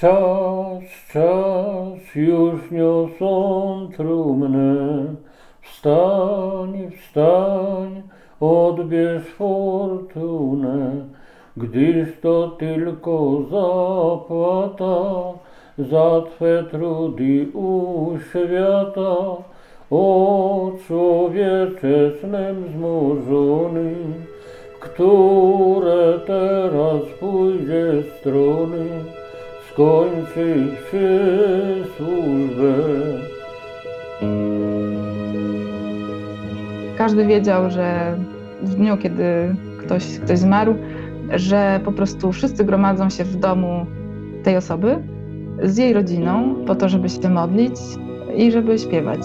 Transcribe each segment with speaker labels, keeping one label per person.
Speaker 1: Czas, czas, już niosą trumnę. Wstań, wstań, odbierz fortunę, gdyż to tylko zapłata za Twe trudy u świata. O człowiecze snem zmożony, które teraz pójdzie strony, skończywszy służbę.
Speaker 2: Każdy wiedział, że w dniu, kiedy ktoś, ktoś zmarł, że po prostu wszyscy gromadzą się w domu tej osoby z jej rodziną po to, żeby się modlić i żeby śpiewać.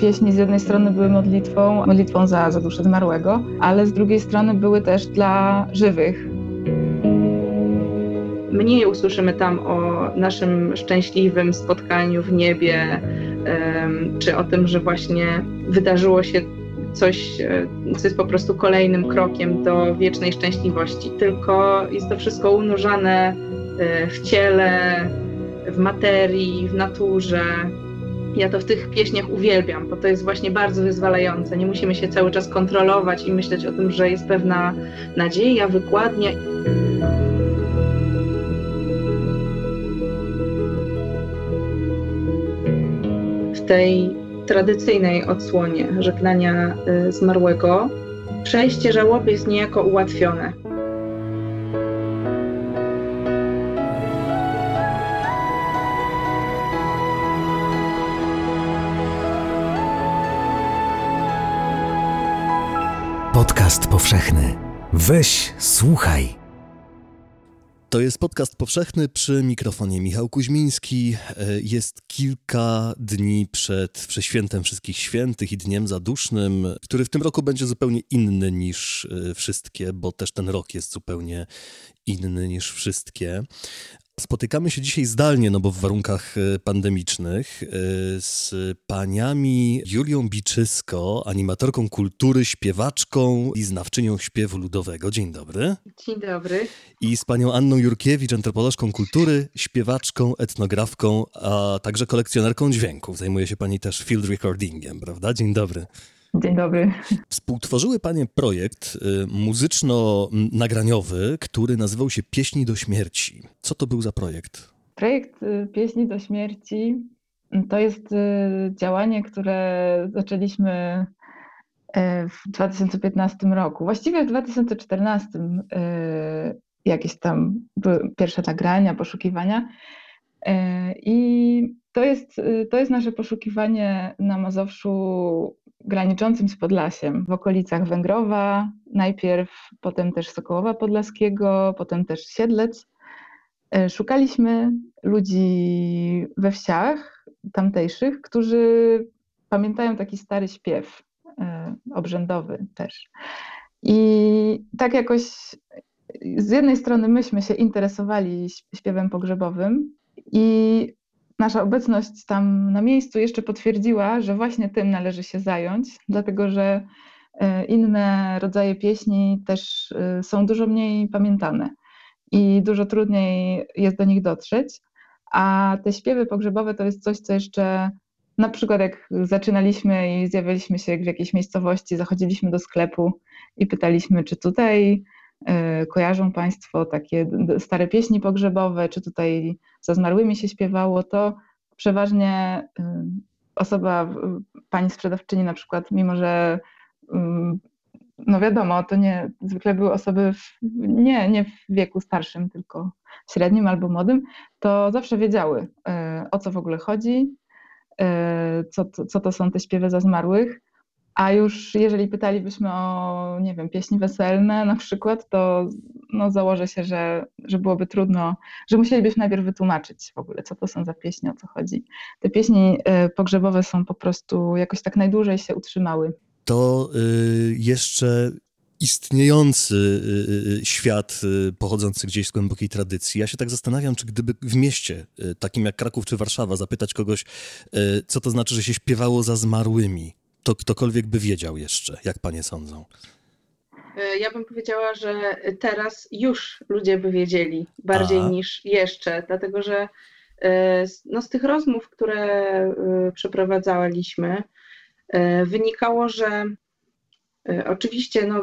Speaker 2: Pieśni z jednej strony były modlitwą, modlitwą za, za duszę zmarłego, ale z drugiej strony były też dla żywych.
Speaker 3: Mniej usłyszymy tam o naszym szczęśliwym spotkaniu w niebie, czy o tym, że właśnie wydarzyło się coś, e, co jest po prostu kolejnym krokiem do wiecznej szczęśliwości. Tylko jest to wszystko unurzane e, w ciele, w materii, w naturze. Ja to w tych pieśniach uwielbiam, bo to jest właśnie bardzo wyzwalające. Nie musimy się cały czas kontrolować i myśleć o tym, że jest pewna nadzieja, wykładnia. W tej tradycyjnej odsłonie żegnania y, zmarłego przejście żałoby jest niejako ułatwione.
Speaker 4: Podcast powszechny. Weź, słuchaj.
Speaker 5: To jest podcast powszechny przy mikrofonie Michał Kuźmiński. E, Jest kilka dni przed Przeświętem Wszystkich Świętych i Dniem Zadusznym, który w tym roku będzie zupełnie inny niż e, wszystkie, bo też ten rok jest zupełnie inny niż wszystkie. Spotykamy się dzisiaj zdalnie, no bo w warunkach e, pandemicznych, e, z paniami Julią Biczysko, animatorką kultury, śpiewaczką i znawczynią śpiewu ludowego. Dzień dobry.
Speaker 3: Dzień dobry.
Speaker 5: I z panią Anną Jurkiewicz, antropolożką kultury, śpiewaczką, etnografką, a także kolekcjonerką dźwięków. Zajmuje się pani też field recordingiem, prawda? Dzień dobry.
Speaker 2: Dzień dobry.
Speaker 5: Współtworzyły panie projekt y, muzyczno-nagraniowy, który nazywał się Pieśni do śmierci. Co to był za projekt?
Speaker 2: Projekt y, Pieśni do śmierci mm, to jest y, działanie, które zaczęliśmy y, w 2015 roku. Właściwie w 2014 y, jakieś tam były pierwsze nagrania, poszukiwania. Y, I to jest, y, to jest nasze poszukiwanie na Mazowszu graniczącym z Podlasiem, w okolicach Węgrowa, najpierw, potem też Sokołowa Podlaskiego, potem też Siedlec. E, Szukaliśmy ludzi we wsiach tamtejszych, którzy pamiętają taki stary śpiew e, obrzędowy też. I tak jakoś z jednej strony myśmy się interesowali śpiewem pogrzebowym i nasza obecność tam na miejscu jeszcze potwierdziła, że właśnie tym należy się zająć, dlatego że e, inne rodzaje pieśni też e, są dużo mniej pamiętane i dużo trudniej jest do nich dotrzeć. A te śpiewy pogrzebowe to jest coś, co jeszcze na przykład jak zaczynaliśmy i zjawialiśmy się w jakiejś miejscowości, zachodziliśmy do sklepu i pytaliśmy, czy tutaj kojarzą Państwo takie stare pieśni pogrzebowe, czy tutaj za zmarłymi się śpiewało, to przeważnie y, osoba, pani sprzedawczyni na przykład, mimo że ym, no wiadomo, to nie, zwykle były osoby w, nie, nie w wieku starszym, tylko średnim albo młodym, to zawsze wiedziały, e, o co w ogóle chodzi, e, co, co to są te śpiewy za zmarłych. A już jeżeli pytalibyśmy o, nie wiem, pieśni weselne na przykład, to no, założę się, że, że byłoby trudno, że musielibyśmy najpierw wytłumaczyć w ogóle, co to są za pieśni, o co chodzi. Te pieśni e, pogrzebowe są po prostu jakoś tak najdłużej się utrzymały.
Speaker 5: To y, jeszcze istniejący y, y, świat y, pochodzący gdzieś z głębokiej tradycji. Ja się tak zastanawiam, czy gdyby w mieście y, takim jak Kraków czy Warszawa zapytać kogoś, y, co to znaczy, że się śpiewało za zmarłymi, to ktokolwiek by wiedział jeszcze, jak panie sądzą.
Speaker 3: E, ja bym powiedziała, że teraz już ludzie by wiedzieli bardziej
Speaker 5: A.
Speaker 3: niż jeszcze, dlatego że e, z- no, z tych rozmów, które e, przeprowadzaliśmy, wynikało, że oczywiście no,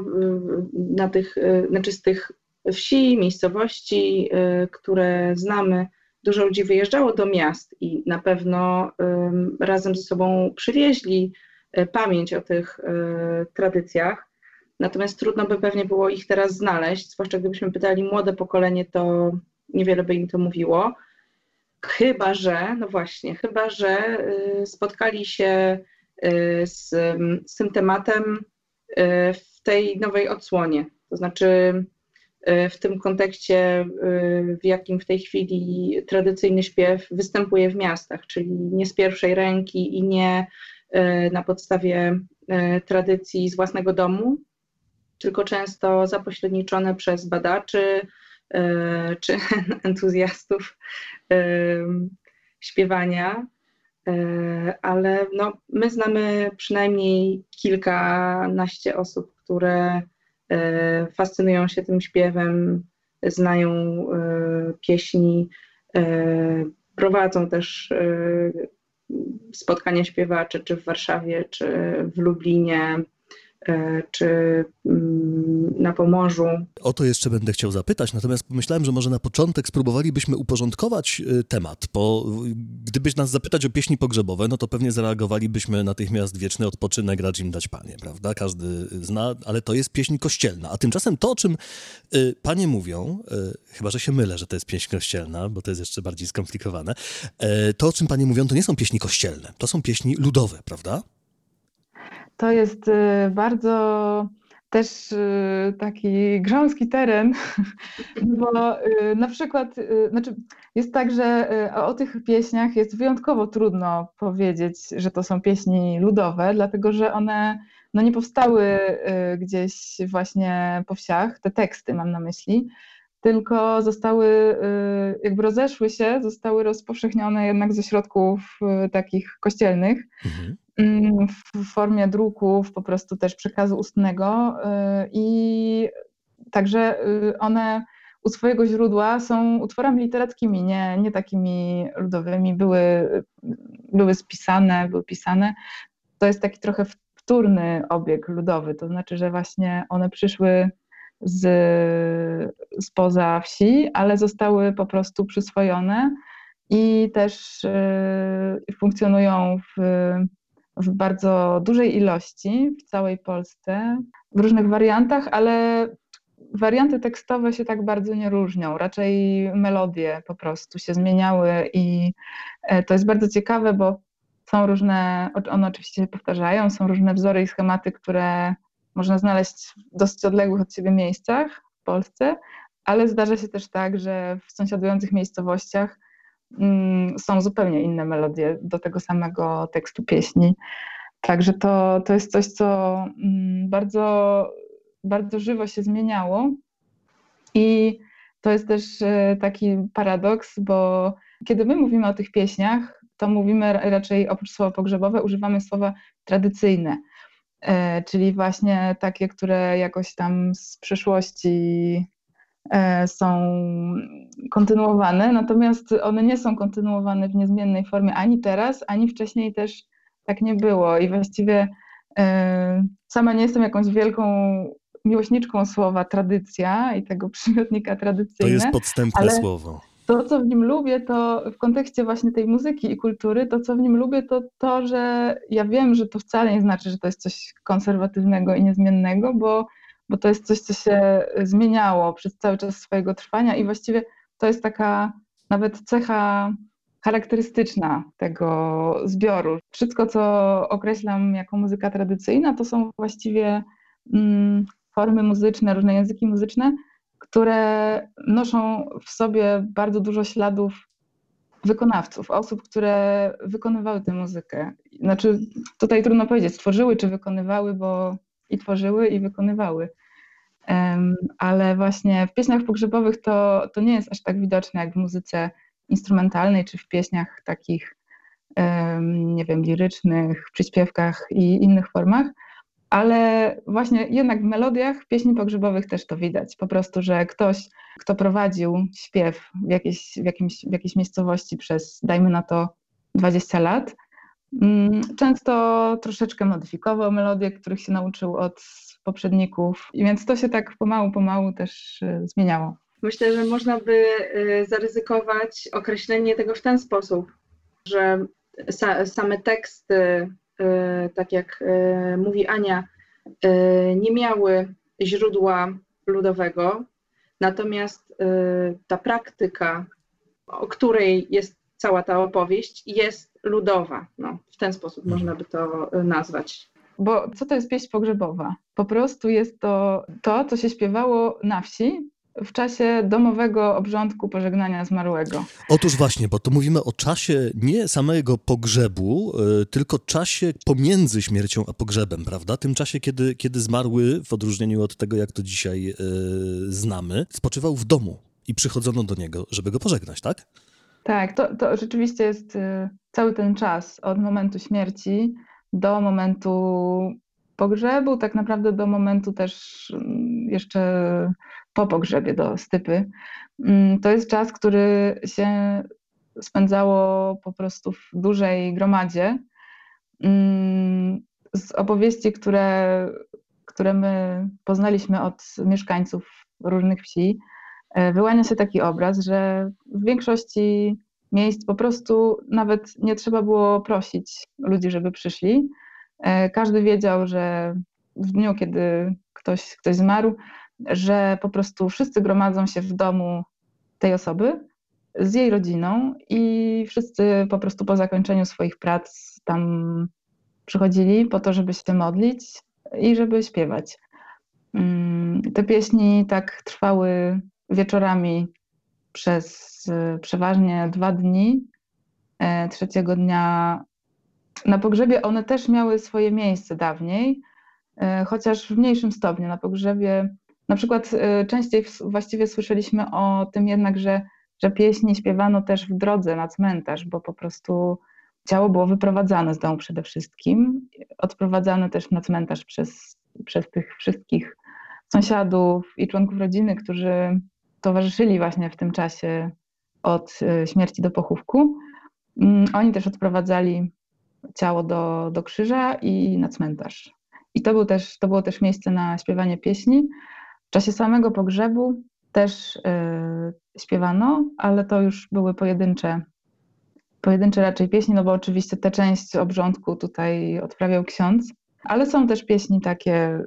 Speaker 3: na tych, znaczy z tych wsi, miejscowości, które znamy, dużo ludzi wyjeżdżało do miast i na pewno em, razem ze sobą przywieźli pamięć o tych e, tradycjach. Natomiast trudno by pewnie było ich teraz znaleźć, zwłaszcza gdybyśmy pytali młode pokolenie, to niewiele by im to mówiło. Chyba, że, no właśnie, chyba, że y, spotkali się z, z tym tematem w tej nowej odsłonie. To znaczy w tym kontekście, w jakim w tej chwili tradycyjny śpiew występuje w miastach, czyli nie z pierwszej ręki i nie na podstawie y, tradycji z własnego domu, tylko często zapośredniczone przez badaczy e, czy entuzjastów e, śpiewania. E, Ale no, my znamy przynajmniej kilkanaście osób, które e, fascynują się tym śpiewem, znają e, pieśni, e, prowadzą też e, spotkania śpiewaczy, czy w Warszawie, czy w Lublinie, e, czy mm, na Pomorzu.
Speaker 5: O to jeszcze będę chciał zapytać, natomiast pomyślałem, że może na początek spróbowalibyśmy uporządkować y, temat, bo gdybyś nas zapytać o pieśni pogrzebowe, no to pewnie zareagowalibyśmy natychmiast wieczny odpoczynek racz im dać panie, prawda? Każdy zna, ale to jest pieśń kościelna. A tymczasem to, o czym y, panie mówią, y, chyba że się mylę, że to jest pieśń kościelna, bo to jest jeszcze bardziej skomplikowane, y, to, o czym panie mówią, to nie są pieśni kościelne, to są pieśni ludowe, prawda?
Speaker 2: To jest bardzo też y, taki grząski teren, bo y, na przykład, y, znaczy jest tak, że o tych pieśniach jest wyjątkowo trudno powiedzieć, że to są pieśni ludowe, dlatego że one no, nie powstały gdzieś właśnie po wsiach, te teksty mam na myśli, tylko zostały, jakby rozeszły się, zostały rozpowszechnione jednak ze środków takich kościelnych.
Speaker 5: Mhm.
Speaker 2: Mm, w formie druków, po prostu też przekazu ustnego y, i także y, one u swojego źródła są utworami literackimi, nie, nie takimi ludowymi, były, były spisane, były pisane. To jest taki trochę wtórny obieg ludowy, to znaczy, że właśnie one przyszły z, spoza wsi, ale zostały po prostu przyswojone i też y, funkcjonują w w bardzo dużej ilości w całej Polsce, w różnych wariantach, ale warianty tekstowe się tak bardzo nie różnią. Raczej melodie po prostu się zmieniały i e, to jest bardzo ciekawe, bo są różne, one oczywiście się powtarzają, są różne wzory i schematy, które można znaleźć w dosyć odległych od siebie miejscach w Polsce, ale zdarza się też tak, że w sąsiadujących miejscowościach są zupełnie inne melodie do tego samego tekstu pieśni. Także to, to jest coś, co mm, bardzo, bardzo żywo się zmieniało. I to jest też e, taki paradoks, bo kiedy my mówimy o tych pieśniach, to mówimy ra- raczej oprócz słowa pogrzebowe, używamy słowa tradycyjne, e, czyli właśnie takie, które jakoś tam z przeszłości są kontynuowane, natomiast one nie są kontynuowane w niezmiennej formie ani teraz, ani wcześniej też tak nie było. I właściwie e, sama nie jestem jakąś wielką miłośniczką słowa tradycja i tego przymiotnika
Speaker 5: To
Speaker 2: tradycyjne.
Speaker 5: jest podstępne słowo.
Speaker 2: To, co w nim lubię, to w kontekście właśnie tej muzyki i kultury, to, co w nim lubię, to to, że ja wiem, że to wcale nie znaczy, że to jest coś konserwatywnego i niezmiennego, bo, bo to jest coś, co się zmieniało przez cały czas swojego trwania i właściwie to jest taka nawet cecha charakterystyczna tego zbioru. Wszystko, co określam jako muzyka tradycyjna, to są właściwie mm, formy muzyczne, różne języki muzyczne, które noszą w sobie bardzo dużo śladów wykonawców, osób, które wykonywały tę muzykę. Znaczy, tutaj trudno powiedzieć, stworzyły czy wykonywały, bo i tworzyły, i wykonywały. Ale właśnie w pieśniach pogrzebowych to, to nie jest aż tak widoczne jak w muzyce instrumentalnej, czy w pieśniach takich, nie wiem, lirycznych, przyśpiewkach i innych formach. ale właśnie jednak w melodiach pieśni pogrzebowych też to widać. Po prostu, że ktoś, kto prowadził śpiew w jakiejś, w jakimś, w jakiejś miejscowości przez, dajmy na to, 20 lat, często troszeczkę modyfikował melodie, których się nauczył od poprzedników, i więc to się tak pomału, pomału też y, zmieniało.
Speaker 3: Myślę, że można by y, zaryzykować określenie tego w ten sposób, że same teksty E, tak jak mówi Ania, nie miały źródła ludowego, natomiast ta praktyka, o której jest cała ta opowieść, jest ludowa. No, w ten sposób
Speaker 5: mhm.
Speaker 3: można by to nazwać.
Speaker 2: Bo co to jest pieśń pogrzebowa? Po prostu jest to to, co się śpiewało na wsi w czasie domowego obrządku pożegnania zmarłego.
Speaker 5: Otóż właśnie, bo tu mówimy o czasie nie samego pogrzebu, y, tylko czasie pomiędzy śmiercią a pogrzebem, prawda? Tym czasie, kiedy, kiedy zmarły, w odróżnieniu od tego, jak to dzisiaj y, znamy, spoczywał w domu i przychodzono do niego, żeby go pożegnać, tak?
Speaker 2: Tak, to, to rzeczywiście jest y, cały ten czas od momentu śmierci do momentu pogrzebu, tak naprawdę do momentu też mm, jeszcze po pogrzebie do stypy. Mm, to jest czas, który się spędzało po prostu w dużej gromadzie. Mm, z opowieści, które, które my poznaliśmy od mieszkańców różnych wsi, wyłania się taki obraz, że w większości miejsc po prostu nawet nie trzeba było prosić ludzi, żeby przyszli. E, każdy wiedział, że w dniu, kiedy ktoś, ktoś zmarł, że po prostu wszyscy gromadzą się w domu tej osoby z jej rodziną i wszyscy po prostu po zakończeniu swoich prac tam przychodzili po to, żeby się modlić i żeby śpiewać. Mm, te pieśni tak trwały wieczorami przez przeważnie dwa dni. E, trzeciego dnia na pogrzebie one też miały swoje miejsce dawniej, e, chociaż w mniejszym stopniu. Na pogrzebie na przykład y, częściej właściwie słyszeliśmy o tym jednak, że, że pieśni śpiewano też w drodze na cmentarz, bo po prostu ciało było wyprowadzane z domu przede wszystkim, odprowadzane też na cmentarz przez, przez tych wszystkich sąsiadów i członków rodziny, którzy towarzyszyli właśnie w tym czasie od y, śmierci do pochówku. Mm, oni też odprowadzali ciało do, do krzyża i na cmentarz. I to, był też, to było też miejsce na śpiewanie pieśni. W czasie samego pogrzebu też y, śpiewano, ale to już były pojedyncze, pojedyncze raczej pieśni, no bo oczywiście tę część obrządku tutaj odprawiał ksiądz, ale są też pieśni takie mm,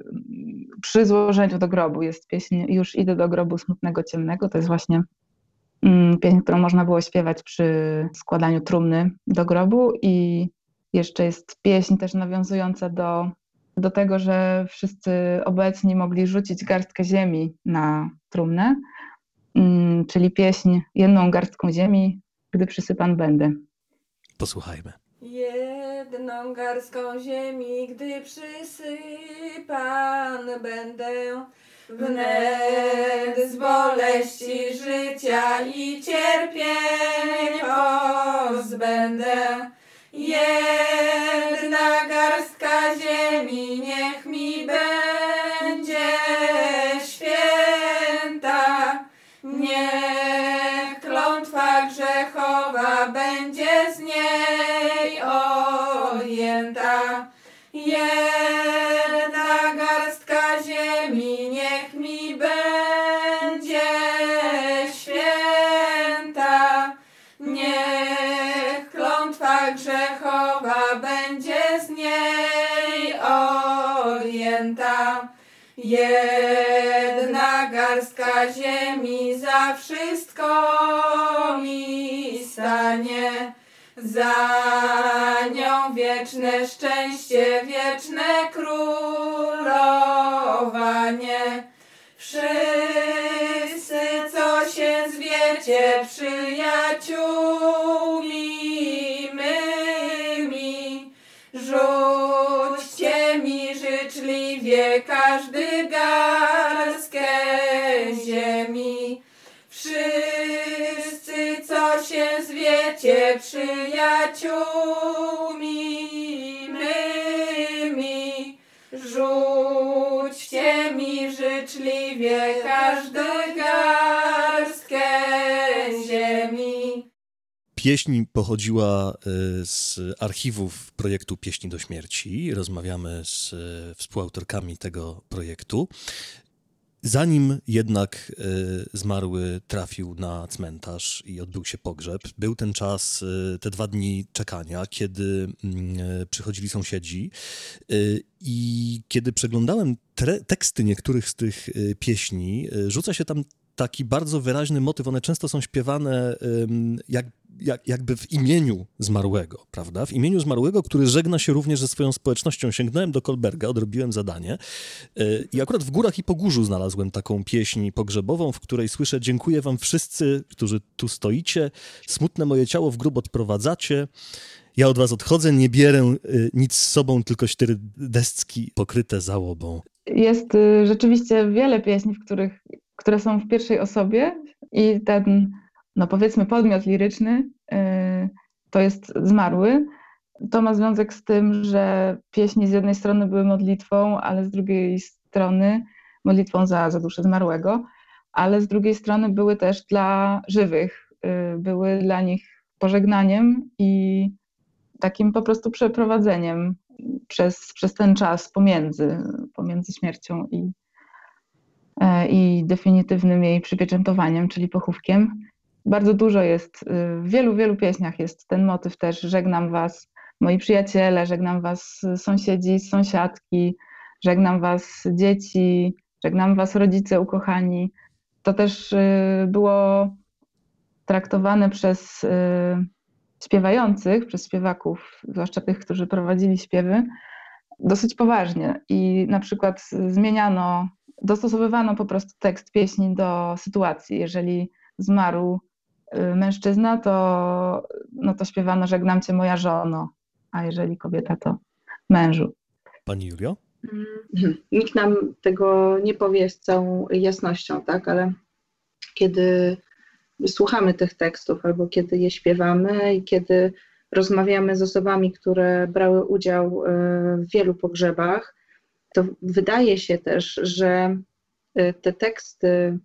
Speaker 2: przy złożeniu do grobu. Jest pieśń Już idę do grobu smutnego, ciemnego. To jest właśnie mm, pieśń, którą można było śpiewać przy składaniu trumny do grobu i jeszcze jest pieśń też nawiązująca do do tego, że wszyscy obecni mogli rzucić garstkę ziemi na trumnę, mm, czyli pieśń jedną garstką ziemi, gdy przysypan będę.
Speaker 5: Posłuchajmy.
Speaker 6: Jedną garstką ziemi, gdy przysypan będę, wnet z boleści życia i cierpień pozbędę. Jedna garstka ziemi niech mi będzie święta, niech klątwa grzechowa będzie z niej ojęta. Jedna garstka ziemi niech mi będzie święta, niech klątwa grzechowa będzie z niej ojęta. Jedna garstka ziemi za wszystko mi stanie, za nią wieczne szczęście, wieczne królowanie. Wszyscy, co się zwiecie, przyjaciółmi mymi, rzućcie mi życzliwie każdy garstkę Będziecie przyjaciółmi mymi, rzućcie mi życzliwie każdy garstkę ziemi.
Speaker 5: Pieśń pochodziła y, z archiwów projektu Pieśni do Śmierci. Rozmawiamy z y, współautorkami tego projektu. Zanim jednak y, zmarły trafił na cmentarz i odbył się pogrzeb, był ten czas, y, te dwa dni czekania, kiedy mm, y, przychodzili sąsiedzi. I kiedy przeglądałem teksty niektórych z tych pieśni, rzuca się tam taki bardzo wyraźny motyw. One często są śpiewane jak, jak, jakby w imieniu zmarłego, prawda? W imieniu zmarłego, który żegna się również ze swoją społecznością. Sięgnąłem do Kolberga, odrobiłem zadanie yy, i akurat w Górach i Pogórzu znalazłem taką pieśń pogrzebową, w której słyszę Dziękuję wam wszyscy, którzy tu stoicie, smutne moje ciało w grób odprowadzacie. Ja od was odchodzę, nie bierę y, nic z sobą, tylko cztery destki pokryte załobą.
Speaker 2: Jest y, rzeczywiście wiele pieśni, w których, które są w pierwszej osobie i ten, no powiedzmy, podmiot liryczny y, to jest zmarły. To ma związek z tym, że pieśni z jednej strony były modlitwą, ale z drugiej strony modlitwą za, za duszę zmarłego, ale z drugiej strony były też dla żywych, y, były dla nich pożegnaniem i takim po prostu przeprowadzeniem przez, przez ten czas pomiędzy, pomiędzy śmiercią i, i definitywnym jej przypieczętowaniem, czyli pochówkiem. Bardzo dużo jest, y, w wielu, wielu pieśniach jest ten motyw też, żegnam was moi przyjaciele, żegnam was sąsiedzi, sąsiadki, żegnam was dzieci, żegnam was rodzice ukochani. To też y, było traktowane przez y, śpiewających, przez śpiewaków, zwłaszcza tych, którzy prowadzili śpiewy, dosyć poważnie. I na przykład zmieniano, dostosowywano po prostu tekst pieśni do sytuacji. Jeżeli zmarł y, mężczyzna, to, no to śpiewano Żegnam cię moja żono, a jeżeli kobieta, to mężu.
Speaker 5: Pani Julio?
Speaker 3: Mhm. Nikt nam tego nie powie z całą jasnością, tak, ale kiedy słuchamy tych tekstów, albo kiedy je śpiewamy i kiedy rozmawiamy z osobami, które brały udział e, w wielu pogrzebach, to wydaje się też, że e, te teksty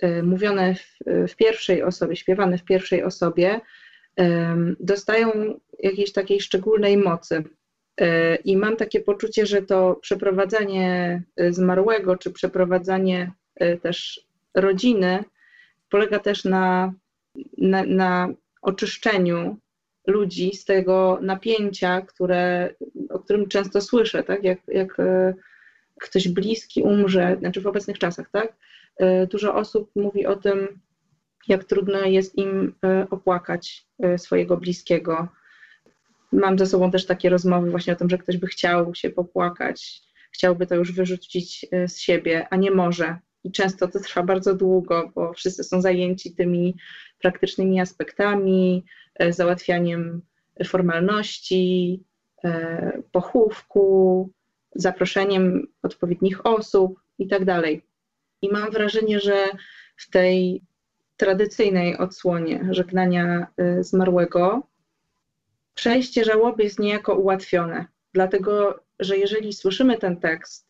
Speaker 3: e, mówione w, w pierwszej osobie, śpiewane w pierwszej osobie, dostają jakiejś takiej szczególnej mocy. I mam takie poczucie, że to przeprowadzanie zmarłego, czy przeprowadzanie też rodziny polega też na, na, na oczyszczeniu ludzi z tego napięcia, które, o którym często słyszę, tak? jak, jak e, ktoś bliski umrze, znaczy w obecnych czasach, tak? E, dużo osób mówi o tym, jak trudno jest im e, opłakać swojego bliskiego. Mam ze sobą też takie rozmowy właśnie o tym, że ktoś by chciał się popłakać, chciałby to już wyrzucić z siebie, a nie może, i często to trwa bardzo długo, bo wszyscy są zajęci tymi praktycznymi aspektami, załatwianiem formalności, e, pochówku, zaproszeniem odpowiednich osób itd. Tak I mam wrażenie, że w tej tradycyjnej odsłonie żegnania e, zmarłego przejście żałoby jest niejako ułatwione, dlatego że jeżeli słyszymy ten tekst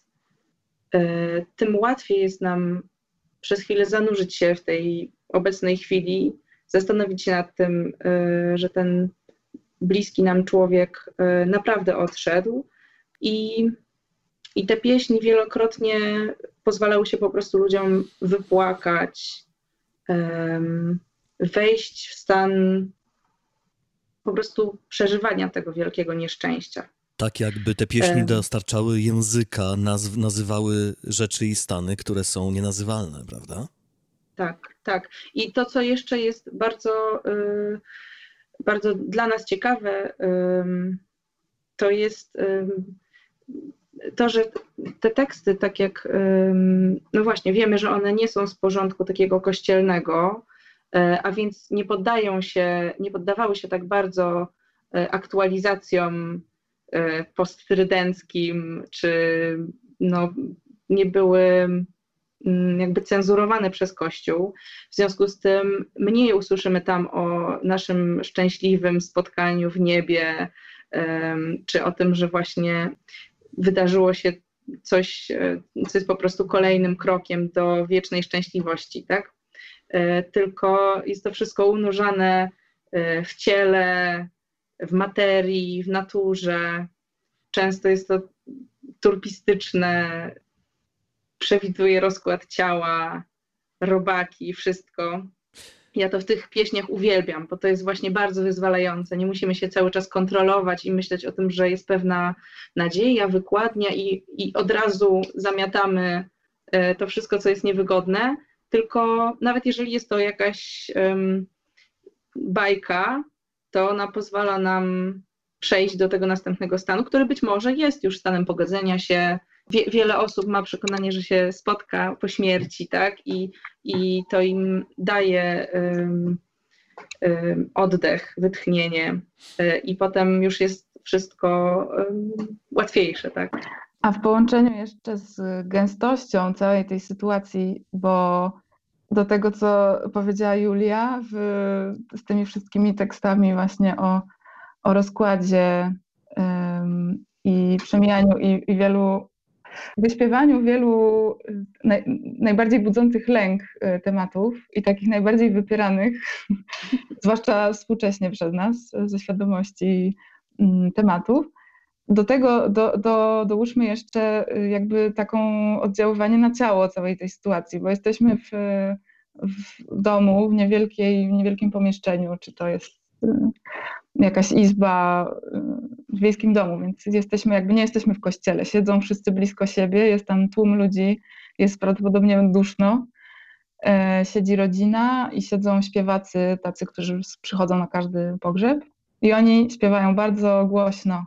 Speaker 3: E, tym łatwiej jest nam przez chwilę zanurzyć się w tej obecnej chwili, zastanowić się nad tym, e, że ten bliski nam człowiek e, naprawdę odszedł i, i te pieśni wielokrotnie pozwalały się po prostu ludziom wypłakać, wejść w stan po prostu przeżywania tego wielkiego nieszczęścia.
Speaker 5: Tak jakby te pieśni dostarczały języka, nazw, nazywały rzeczy i stany, które są nienazywalne, prawda?
Speaker 3: Tak, tak. I to, co jeszcze jest bardzo, y, bardzo dla nas ciekawe, to jest to, że te teksty, tak jak, no właśnie, wiemy, że one nie są z porządku takiego kościelnego, e, a więc nie poddają się, nie poddawały się tak bardzo e, aktualizacjom E, posttrydenckim, czy no, nie były jakby cenzurowane przez Kościół. W związku z tym mniej usłyszymy tam o naszym szczęśliwym spotkaniu w niebie, czy o tym, że właśnie wydarzyło się coś, e, co jest po prostu kolejnym krokiem do wiecznej szczęśliwości, tak? E, tylko jest to wszystko unurzane w ciele, w materii, w naturze. Często jest to turpistyczne, przewiduje rozkład ciała, robaki, wszystko. Ja to w tych pieśniach uwielbiam, bo to jest właśnie bardzo wyzwalające. Nie musimy się cały czas kontrolować i myśleć o tym, że jest pewna nadzieja, wykładnia i, i od razu zamiatamy e, to wszystko, co jest niewygodne. Tylko nawet jeżeli jest to jakaś um, bajka, to ona pozwala nam przejść do tego następnego stanu, który być może jest już stanem pogodzenia się. Wie, wiele osób ma przekonanie, że się spotka po śmierci, tak? I, i to im daje um, um, oddech, wytchnienie, y, i potem już jest wszystko łatwiejsze, tak?
Speaker 2: A w połączeniu jeszcze z gęstością całej tej sytuacji, bo do tego, co powiedziała Julia, w, z tymi wszystkimi tekstami właśnie o, o rozkładzie i przemijaniu i, i wielu, wyśpiewaniu wielu naj, najbardziej budzących lęk e, tematów i takich najbardziej wypieranych, zwłaszcza współcześnie przez nas, ze świadomości um, tematów. Do tego do, do, dołóżmy jeszcze y, jakby taką oddziaływanie na ciało całej tej sytuacji, bo jesteśmy w, w domu, w, niewielkiej, w niewielkim pomieszczeniu, czy to jest y, jakaś izba y, w wiejskim domu, więc jesteśmy jakby nie jesteśmy w kościele, siedzą wszyscy blisko siebie, jest tam tłum ludzi, jest prawdopodobnie duszno, e, siedzi rodzina i siedzą śpiewacy tacy, którzy przychodzą na każdy pogrzeb. I oni śpiewają bardzo głośno.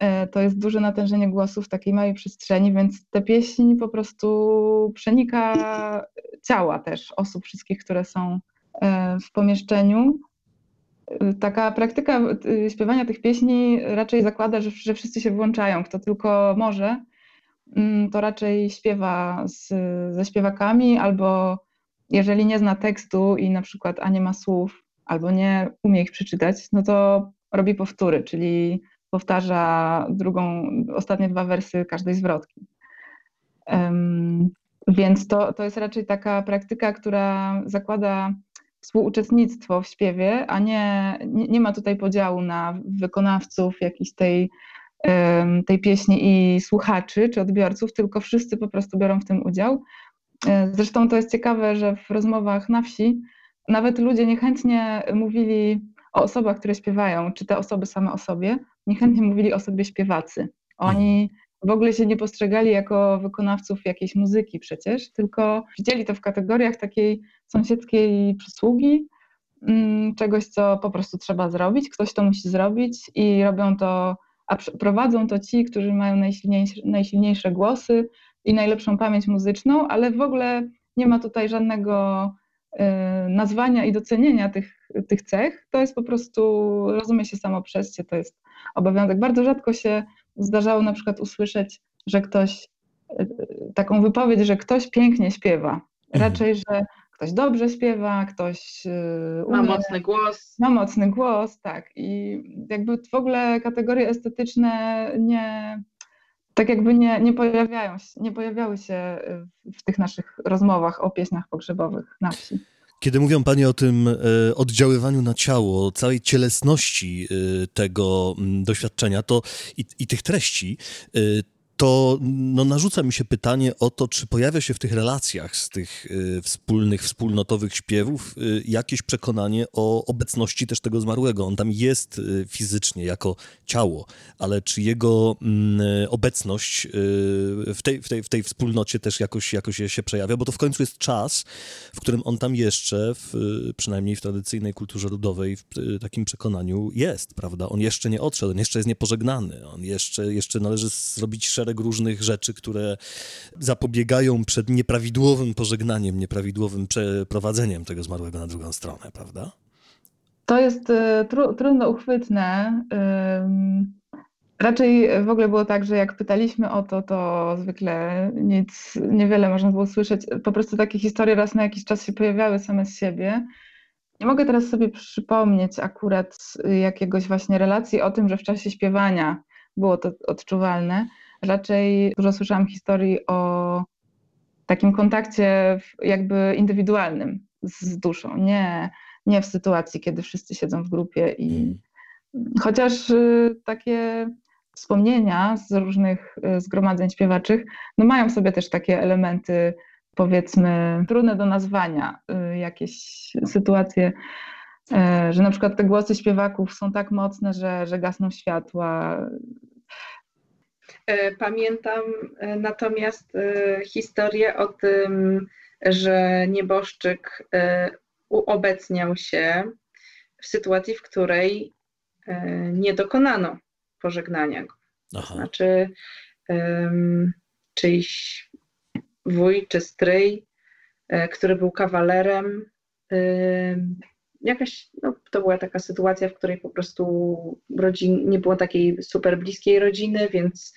Speaker 2: E, to jest duże natężenie głosu w takiej małej przestrzeni, więc ta pieśń po prostu przenika ciała też osób wszystkich, które są e, w pomieszczeniu. Taka praktyka śpiewania tych pieśni raczej zakłada, że, że wszyscy się włączają. Kto tylko może, mm, to raczej śpiewa z, ze śpiewakami, albo jeżeli nie zna tekstu i na przykład a nie ma słów, albo nie umie ich przeczytać, no to robi powtóry, czyli powtarza drugą, ostatnie dwa wersy każdej zwrotki. Um, więc to, to jest raczej taka praktyka, która zakłada współuczestnictwo w śpiewie, a nie, nie, nie ma tutaj podziału na wykonawców jakiejś tej, tej pieśni i słuchaczy czy odbiorców, tylko wszyscy po prostu biorą w tym udział. E, zresztą to jest ciekawe, że w rozmowach na wsi nawet ludzie niechętnie mówili o osobach, które śpiewają, czy te osoby same o sobie, niechętnie mówili o sobie śpiewacy. Oni w ogóle się nie postrzegali jako wykonawców jakiejś muzyki przecież, tylko widzieli to w kategoriach takiej sąsiedzkiej przysługi, mm, czegoś, co po prostu trzeba zrobić, ktoś to musi zrobić i robią to, a prowadzą to ci, którzy mają najsilniejsze, najsilniejsze głosy i najlepszą pamięć muzyczną, ale w ogóle nie ma tutaj żadnego y, nazwania i docenienia tych, tych cech. To jest po prostu, rozumie się samo przez się, to jest obowiązek. Bardzo rzadko się zdarzało na przykład usłyszeć, że ktoś, e, taką wypowiedź, że ktoś pięknie śpiewa.
Speaker 3: Mhm.
Speaker 2: Raczej, że ktoś dobrze śpiewa, ktoś
Speaker 3: e, umie, ma mocny głos.
Speaker 2: Ma mocny głos, tak. I jakby w ogóle kategorie estetyczne nie, tak jakby nie, nie, pojawiają się, nie pojawiały się w tych naszych rozmowach o pieśniach pogrzebowych na wsi.
Speaker 5: Kiedy mówią Panie o tym e, oddziaływaniu na ciało, całej cielesności e, tego mm, doświadczenia to i, i tych treści, e, to no, narzuca mi się pytanie o to, czy pojawia się w tych relacjach z tych y, wspólnych, wspólnotowych śpiewów y, jakieś przekonanie o obecności też tego zmarłego. On tam jest y, fizycznie, jako ciało, ale czy jego y, obecność w tej, w, tej, w tej wspólnocie też jakoś, jakoś się przejawia? Bo to w końcu jest czas, w którym on tam jeszcze, w, przynajmniej w tradycyjnej kulturze ludowej, w takim przekonaniu jest, prawda? On jeszcze nie odszedł, on jeszcze jest niepożegnany, on jeszcze, jeszcze należy zrobić szereg szereg różnych rzeczy, które zapobiegają przed nieprawidłowym pożegnaniem, nieprawidłowym przeprowadzeniem tego zmarłego na drugą stronę, prawda?
Speaker 2: To jest y, tru, trudno uchwytne. Raczej w ogóle było tak, że jak pytaliśmy o to, to zwykle nic, niewiele można było słyszeć. Po prostu takie historie raz na jakiś czas się pojawiały same z siebie. Nie mogę teraz sobie przypomnieć akurat jakiegoś właśnie relacji o tym, że w czasie śpiewania było to odczuwalne. Raczej dużo słyszałam historii o takim kontakcie jakby indywidualnym z duszą, nie, nie w sytuacji, kiedy wszyscy siedzą w grupie i chociaż y, takie wspomnienia z różnych y, zgromadzeń śpiewaczych, no mają sobie też takie elementy, powiedzmy, trudne do nazwania, y, jakieś sytuacje, e, że na przykład te głosy śpiewaków są tak mocne, że, że gasną światła.
Speaker 3: E, Pamiętam e, natomiast e, historię o tym, że nieboszczyk uobecniał się w sytuacji, w której nie dokonano pożegnania go.
Speaker 5: Aha.
Speaker 3: Znaczy, czyjś wuj czy stryj, który był kawalerem. Jakaś, no, to była taka sytuacja, w której po prostu rodzin, nie było takiej super bliskiej rodziny, więc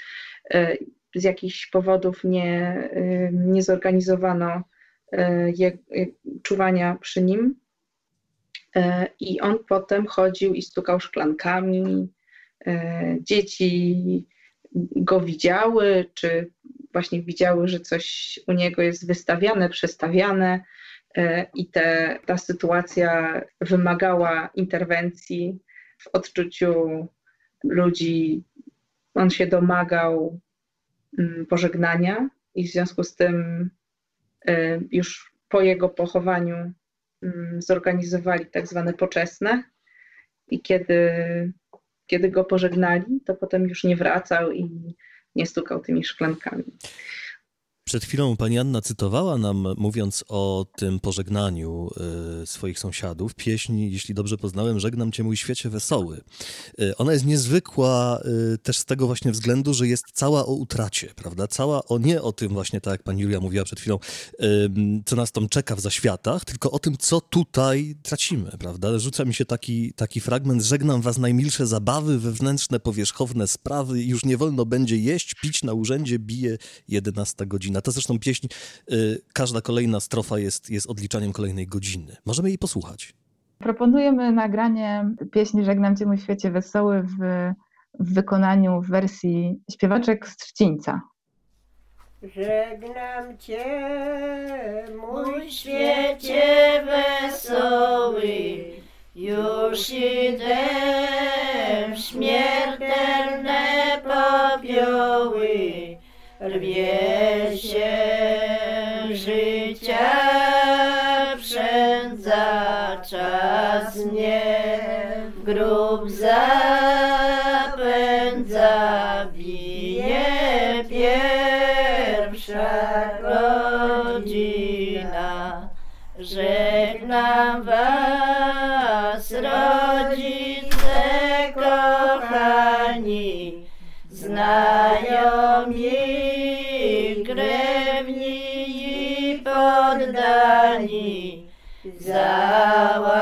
Speaker 3: e, z jakichś powodów nie, e, nie zorganizowano e, je, czuwania przy nim. I on potem chodził i stukał szklankami, dzieci go widziały, czy właśnie widziały, że coś u niego jest wystawiane, przestawiane i te, ta sytuacja wymagała interwencji w odczuciu ludzi. On się domagał mm, pożegnania i w związku z tym e, już po jego pochowaniu mm, zorganizowali tak zwane poczesne i kiedy kiedy go pożegnali, to potem już nie wracał i nie stukał tymi szklankami.
Speaker 5: Przed chwilą pani Anna cytowała nam, mówiąc o tym pożegnaniu y, swoich sąsiadów, pieśń, jeśli dobrze poznałem, Żegnam cię mój świecie wesoły. Y, ona jest niezwykła y, też z tego właśnie względu, że jest cała o utracie, prawda? Cała o nie o tym właśnie, tak jak pani Julia mówiła przed chwilą, co nas tam czeka w zaświatach, tylko o tym, co tutaj tracimy, prawda? Rzuca mi się taki, taki fragment, żegnam was najmilsze zabawy, wewnętrzne, powierzchowne sprawy, już nie wolno będzie jeść, pić na urzędzie, bije 11 godzina. To zresztą pieśń, y, każda kolejna strofa jest, jest odliczaniem kolejnej godziny. Możemy jej posłuchać.
Speaker 2: Proponujemy nagranie pieśni Żegnam Cię mój świecie wesoły w, w wykonaniu w wersji śpiewaczek z Trzcińca.
Speaker 7: Żegnam Cię, mój świecie wesoły, już idę w śmiertelne popioły, rwie się życia przędza, czas mnie w grób zapędza, bije pierwsza za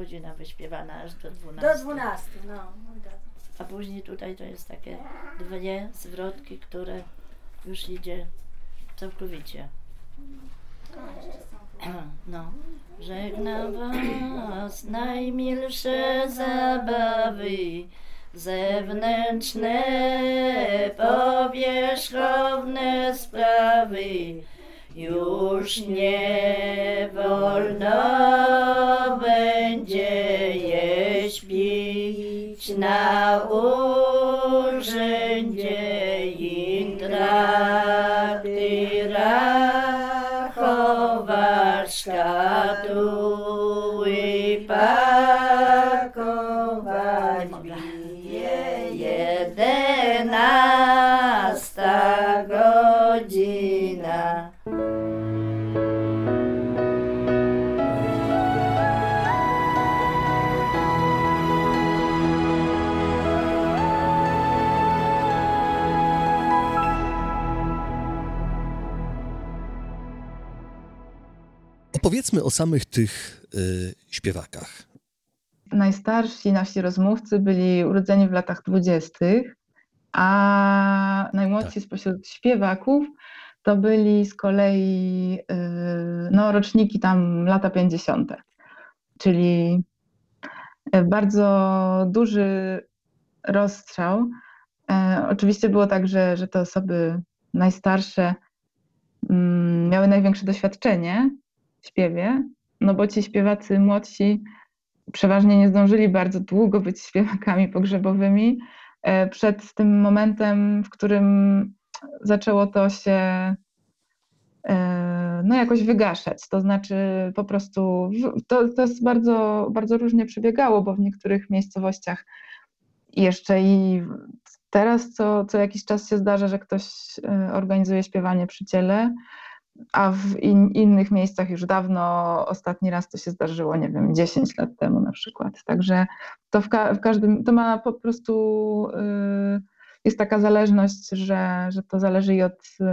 Speaker 7: godzina.
Speaker 8: Wyśpiewana aż do 12.
Speaker 7: Do 12, no. a później tutaj to jest takie dwie zwrotki, które już idzie całkowicie. No. Żegnam was najmilsze zabawy, zewnętrzne, powierzchowne sprawy. Już nie wolno będzie je śpić na urzędzie
Speaker 5: Opowiedzmy o samych tych y, śpiewakach.
Speaker 2: Najstarsi nasi rozmówcy byli urodzeni w latach dwudziestych, a najmłodsi spośród śpiewaków to byli z kolei y, no, roczniki tam lata 50., czyli y, bardzo duży rozstrzał. E, Oczywiście było tak, że, że te osoby najstarsze mm, miały największe doświadczenie śpiewie, no bo ci śpiewacy młodsi przeważnie nie zdążyli bardzo długo być śpiewakami pogrzebowymi e, przed tym momentem, w którym zaczęło to się e, no jakoś wygaszać. To znaczy po prostu to, to jest bardzo, bardzo różnie przebiegało, bo w niektórych miejscowościach jeszcze i teraz co, co jakiś czas się zdarza, że ktoś e, organizuje śpiewanie przy ciele, a w in, innych miejscach już dawno, ostatni raz to się zdarzyło, nie wiem, 10 lat temu na przykład. Także to w, ka- w każdym, to ma po prostu, y, jest taka zależność, że, że to zależy i od y,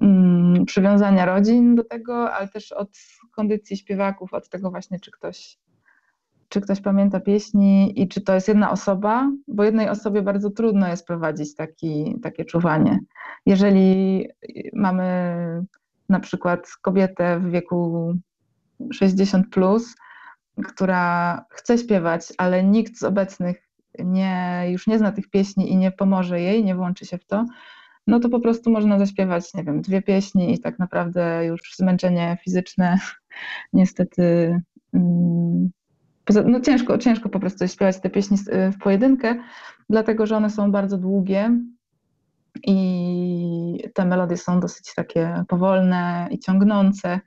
Speaker 2: mm, przywiązania rodzin do tego, ale też od kondycji śpiewaków, od tego właśnie, czy ktoś, czy ktoś pamięta pieśni i czy to jest jedna osoba, bo jednej osobie bardzo trudno jest prowadzić taki, takie czuwanie. Jeżeli mamy na przykład kobietę w wieku 60 plus, która chce śpiewać, ale nikt z obecnych nie, już nie zna tych pieśni i nie pomoże jej, nie włączy się w to, no to po prostu można zaśpiewać, nie wiem, dwie pieśni i tak naprawdę już zmęczenie fizyczne niestety mm, poza- no ciężko, ciężko po prostu śpiewać te pieśni s- w pojedynkę, dlatego że one są bardzo długie i te melodie są dosyć takie powolne i ciągnące.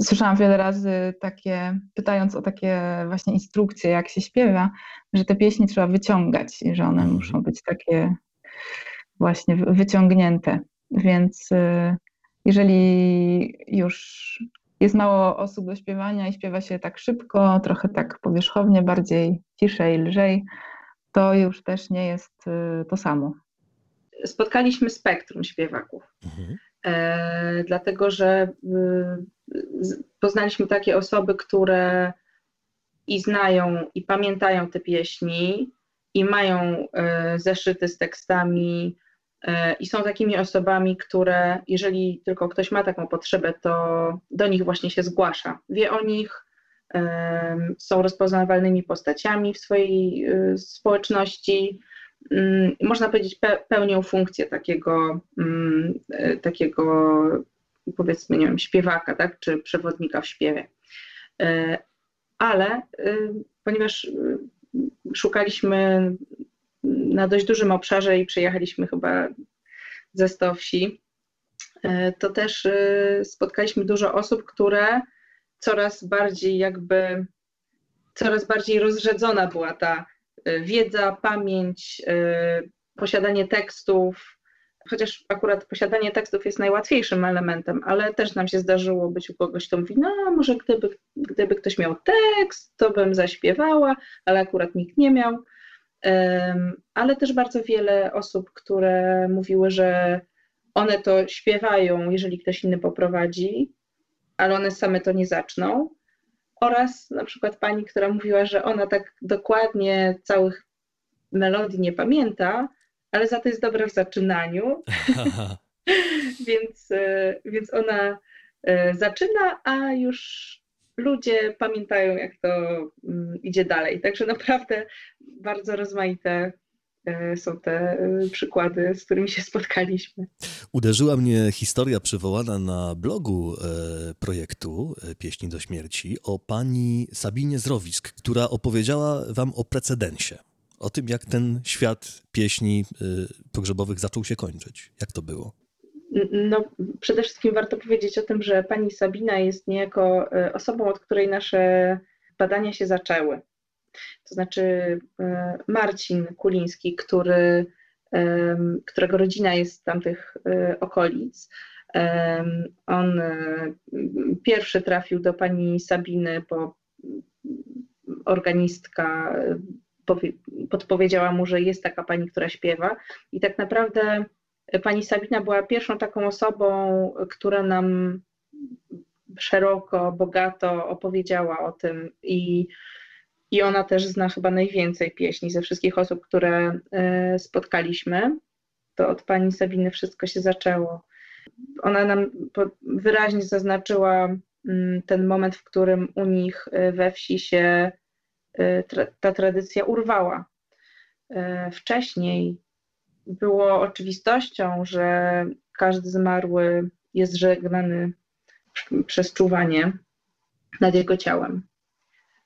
Speaker 2: Słyszałam wiele razy takie, pytając o takie właśnie instrukcje, jak się śpiewa, że te pieśni trzeba wyciągać i że one
Speaker 5: Mhm.
Speaker 2: muszą być takie właśnie wy- wyciągnięte. Więc y, jeżeli już jest mało osób do śpiewania i śpiewa się tak szybko, trochę tak powierzchownie, bardziej ciszej, lżej, to już też nie jest y, to samo.
Speaker 3: Spotkaliśmy spektrum śpiewaków.
Speaker 5: Mhm.
Speaker 3: E, dlatego że y, poznaliśmy takie osoby, które i znają, i pamiętają te pieśni, i mają e, zeszyty z tekstami, i są takimi osobami, które, jeżeli tylko ktoś ma taką potrzebę, to do nich właśnie się zgłasza. Wie o nich, em, są rozpoznawalnymi postaciami w swojej y, społeczności. Mm, Można powiedzieć, pe- pełnią funkcję takiego, mm, e, takiego powiedzmy, nie wiem, śpiewaka, tak, czy przewodnika w śpiewie. E, Ale y, ponieważ y, szukaliśmy na dość dużym obszarze i przejechaliśmy chyba ze 100 wsi, e, to też y, spotkaliśmy dużo osób, które coraz bardziej jakby, coraz bardziej rozrzedzona była ta y, wiedza, pamięć, posiadanie tekstów, chociaż akurat posiadanie tekstów jest najłatwiejszym elementem, ale też nam się zdarzyło być u kogoś, kto mówi, no może gdyby, gdyby ktoś miał tekst, to bym zaśpiewała, ale akurat nikt nie miał. Ale też bardzo wiele osób, które mówiły, że one to śpiewają, jeżeli ktoś inny poprowadzi, ale one same to nie zaczną. Oraz na przykład pani, która mówiła, że ona tak dokładnie całych melodii nie pamięta, ale za to jest dobra w zaczynaniu, więc, e, więc ona e, zaczyna, a już ludzie pamiętają, jak to mm, idzie dalej. Także naprawdę bardzo rozmaite e, są te e, przykłady, z którymi się spotkaliśmy.
Speaker 5: Uderzyła mnie historia przywołana na blogu e, projektu Pieśni do Śmierci o pani Sabinie Zrowisk, która opowiedziała wam o precedensie. O tym, jak ten świat pieśni pogrzebowych zaczął się kończyć. Jak to było?
Speaker 3: No, przede wszystkim warto powiedzieć o tym, że pani Sabina jest niejako e, osobą, od której nasze badania się zaczęły. To znaczy e, Marcin Kuliński, który, którego rodzina jest z tamtych e, okolic, on pierwszy trafił do pani Sabiny, bo organistka powie- podpowiedziała mu, że jest taka pani, która śpiewa i tak naprawdę Pani Sabina była pierwszą taką osobą, która nam szeroko, bogato opowiedziała o tym i, i ona też zna chyba najwięcej pieśni ze wszystkich osób, które e, spotkaliśmy. To od pani Sabiny wszystko się zaczęło. Ona nam wyraźnie zaznaczyła mm, ten moment, w którym u nich e, we wsi się e, ta tradycja urwała. Wcześniej było oczywistością, że każdy zmarły jest żegnany przez czuwanie nad jego ciałem.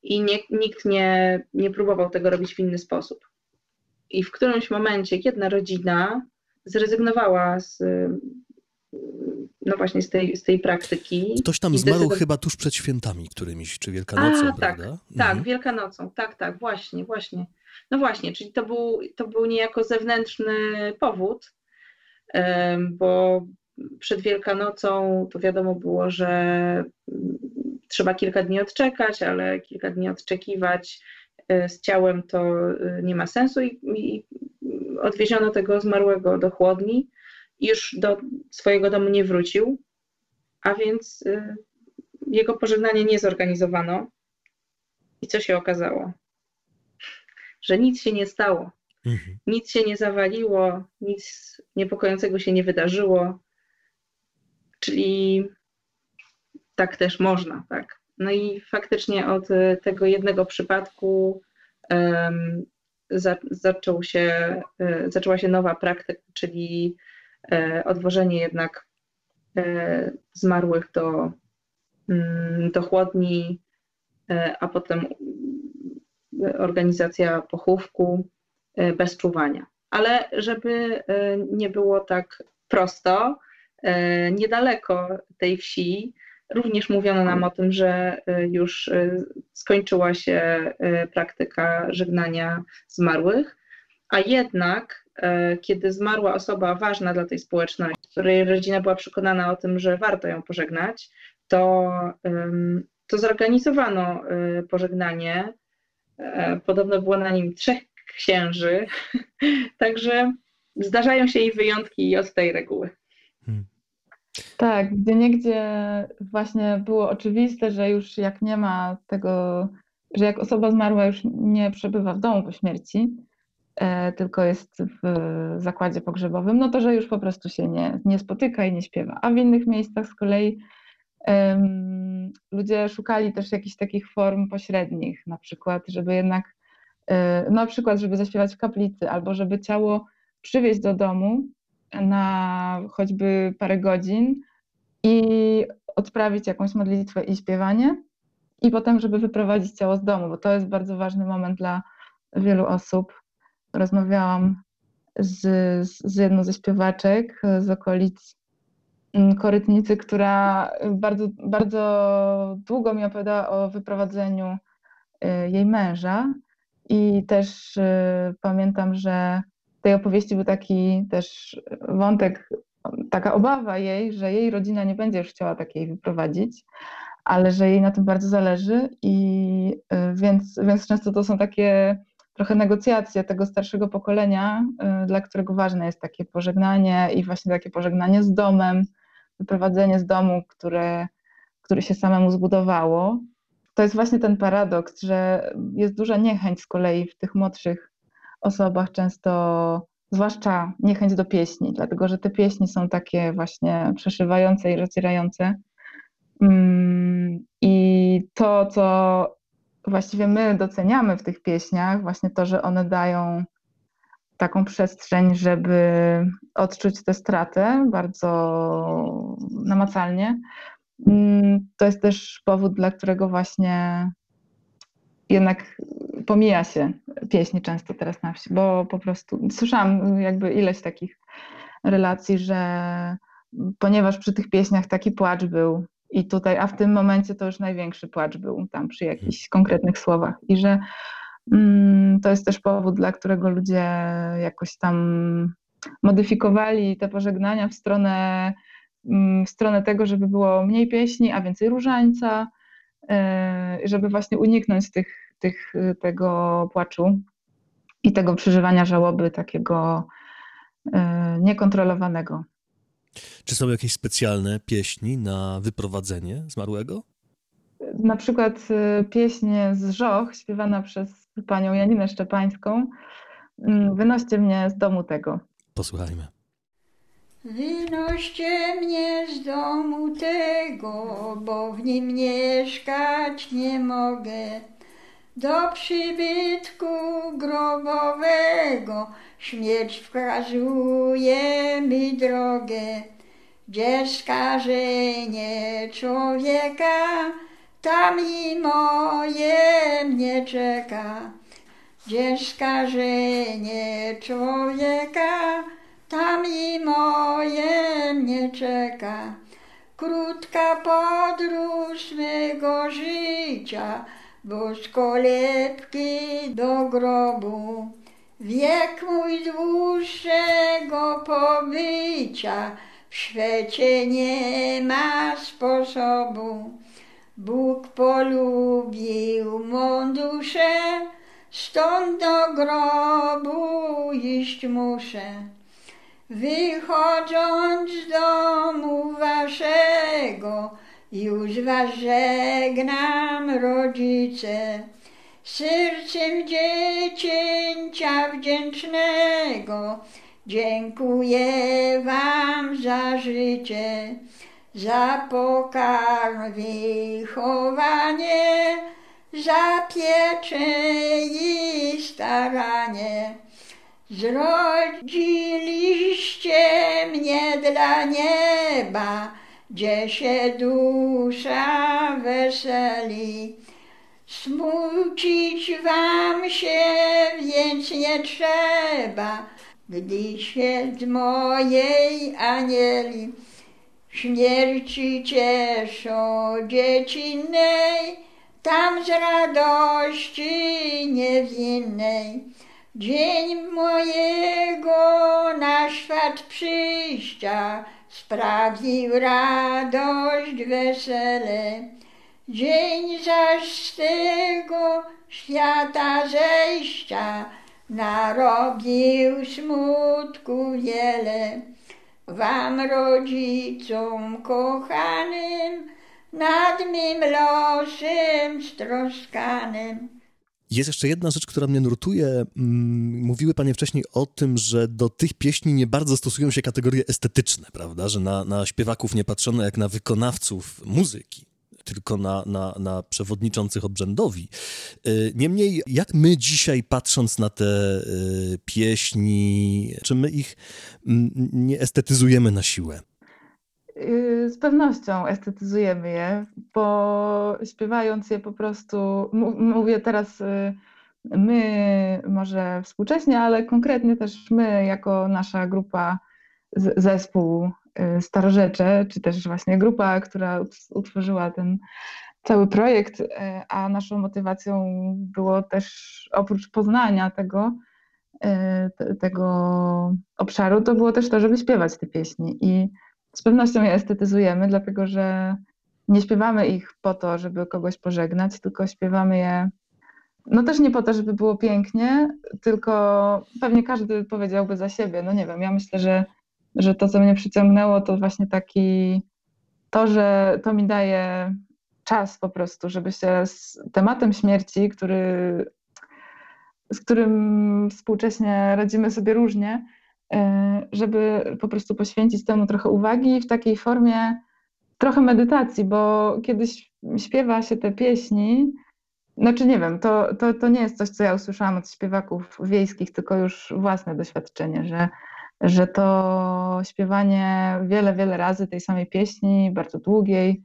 Speaker 3: I nie, nikt nie, nie próbował tego robić w inny sposób. I w którymś momencie jedna rodzina zrezygnowała z, no właśnie z tej, z tej praktyki.
Speaker 5: Ktoś tam zmarł chyba tuż przed świętami którymiś, czy Wielkanocą,
Speaker 3: A, tak,
Speaker 5: prawda?
Speaker 3: Tak,
Speaker 5: Mhm.
Speaker 3: Wielkanocą, tak, tak, właśnie, właśnie. No właśnie, czyli to był, to był niejako zewnętrzny powód, bo przed Wielkanocą to wiadomo było, że mm, trzeba kilka dni odczekać, ale kilka dni odczekiwać e, z ciałem to e, nie ma sensu i, i odwieziono tego zmarłego do chłodni i już do swojego domu nie wrócił, a więc e, jego pożegnanie nie zorganizowano. I co się okazało? Że nic się nie stało,
Speaker 5: Mhm.
Speaker 3: nic się nie zawaliło, nic niepokojącego się nie wydarzyło. Czyli tak też można, tak. No i faktycznie od e, tego jednego przypadku em, za, zaczął się, e, zaczęła się nowa praktyka, czyli e, odwożenie jednak e, zmarłych do, mm, do chłodni, e, a potem organizacja pochówku e, bez czuwania. Ale żeby e, nie było tak prosto, e, niedaleko tej wsi również mówiono nam o tym, że już skończyła się praktyka żegnania zmarłych, a jednak kiedy zmarła osoba ważna dla tej społeczności, której rodzina była przekonana o tym, że warto ją pożegnać, to, to zorganizowano pożegnanie. E, Podobno było na nim trzech księży, także zdarzają się i wyjątki od tej reguły.
Speaker 2: Tak, gdzie niegdzie właśnie było oczywiste, że już jak nie ma tego, że jak osoba zmarła już nie przebywa w domu po śmierci, e, tylko jest w zakładzie pogrzebowym, no to że już po prostu się nie, nie spotyka i nie śpiewa. A w innych miejscach z kolei em, ludzie szukali też jakichś takich form pośrednich, na przykład, żeby jednak, e, na przykład, żeby zaśpiewać w kaplicy, albo żeby ciało przywieźć do domu na choćby parę godzin i odprawić jakąś modlitwę i śpiewanie, i potem, żeby wyprowadzić ciało z domu, bo to jest bardzo ważny moment dla wielu osób. Rozmawiałam z, z jedną ze śpiewaczek z okolic Korytnicy, która bardzo, bardzo długo mi opowiadała o wyprowadzeniu y, jej męża. I też y, pamiętam, że w tej opowieści był taki też wątek, taka obawa jej, że jej rodzina nie będzie już chciała takiej wyprowadzić, ale że jej na tym bardzo zależy. I y, więc, więc często to są takie trochę negocjacje tego starszego pokolenia, y, dla którego ważne jest takie pożegnanie i właśnie takie pożegnanie z domem, wyprowadzenie z domu, które, który się samemu zbudowało. To jest właśnie ten paradoks, że jest duża niechęć z kolei w tych młodszych osobach często, zwłaszcza niechęć do pieśni, dlatego że te pieśni są takie właśnie przeszywające i rozdzierające. Mm, I to, co właściwie my doceniamy w tych pieśniach, właśnie to, że one dają taką przestrzeń, żeby odczuć tę stratę bardzo namacalnie. Mm, to jest też powód, dla którego właśnie jednak pomija się pieśni często teraz na wsi, bo po prostu słyszałam jakby ileś takich relacji, że ponieważ przy tych pieśniach taki płacz był i tutaj, a w tym momencie to już największy płacz był tam przy jakichś konkretnych słowach i że to jest też powód, dla którego ludzie jakoś tam modyfikowali te pożegnania w stronę, mm, w stronę tego, żeby było mniej pieśni, a więcej różańca, e, żeby właśnie uniknąć tych, tych, tego płaczu i tego przeżywania żałoby takiego e, niekontrolowanego.
Speaker 5: Czy są jakieś specjalne pieśni na wyprowadzenie zmarłego?
Speaker 2: Na przykład e, pieśń z Żoch, śpiewana przez panią Janinę Szczepańską, mm, Wynoście mnie z domu tego.
Speaker 5: Posłuchajmy.
Speaker 8: Wynoście mnie z domu tego, bo w nim mieszkać nie mogę. Do przybytku grobowego śmierć wskazuje mi drogę. Gdzie skażenie człowieka, tam i moje mnie czeka. Gdzie skażenie człowieka, tam i moje mnie czeka. Krótka podróż mego życia, bo z kolebki do grobu. Wiek mój dłuższego pobycia w świecie nie ma sposobu. Bóg polubił mą duszę, stąd do grobu iść muszę. Wychodząc z domu waszego, już was żegnam, rodzice. Sercem dziecięcia wdzięcznego dziękuję wam za życie, za pokarm, wychowanie, za pieczę i staranie. Zrodziliście mnie dla nieba, gdzie się dusza weseli. Smucić wam się więc nie trzeba, gdy się z mojej anieli śmierci cieszą dziecinnej, tam z radości niewinnej. Dzień mojego na świat przyjścia sprawił radość, wesele. Dzień zaś z tego świata zejścia narobił smutku wiele. Wam rodzicom kochanym, nad mym losem stroskanym.
Speaker 5: Jest jeszcze jedna rzecz, która mnie nurtuje. Mm, mówiły panie wcześniej o tym, że do tych pieśni nie bardzo stosują się kategorie estetyczne, prawda? Że na, na śpiewaków nie patrzono jak na wykonawców muzyki tylko na, na, na przewodniczących obrzędowi. Y, niemniej, jak my dzisiaj, patrząc na te y, pieśni, czy my ich nie estetyzujemy na siłę?
Speaker 2: Y, z pewnością estetyzujemy je, bo śpiewając je po prostu, mówię teraz my, może współcześnie, ale konkretnie też my, jako nasza grupa, zespół Starorzecze, czy też właśnie grupa, która utworzyła ten cały projekt, y, a naszą motywacją było też oprócz poznania tego, y, tego obszaru, to było też to, żeby śpiewać te pieśni. I z pewnością je estetyzujemy, dlatego że nie śpiewamy ich po to, żeby kogoś pożegnać, tylko śpiewamy je no też nie po to, żeby było pięknie, tylko pewnie każdy powiedziałby za siebie. No nie wiem, ja myślę, że że to, co mnie przyciągnęło, to właśnie taki, to, że to mi daje czas po prostu, żeby się z tematem śmierci, który z którym współcześnie radzimy sobie różnie, e, żeby po prostu poświęcić temu trochę uwagi w takiej formie trochę medytacji, bo kiedyś śpiewa się te pieśni, znaczy nie wiem, to, to, to nie jest coś, co ja usłyszałam od śpiewaków wiejskich, tylko już własne doświadczenie, że, że to śpiewanie wiele, wiele razy tej samej pieśni, bardzo długiej,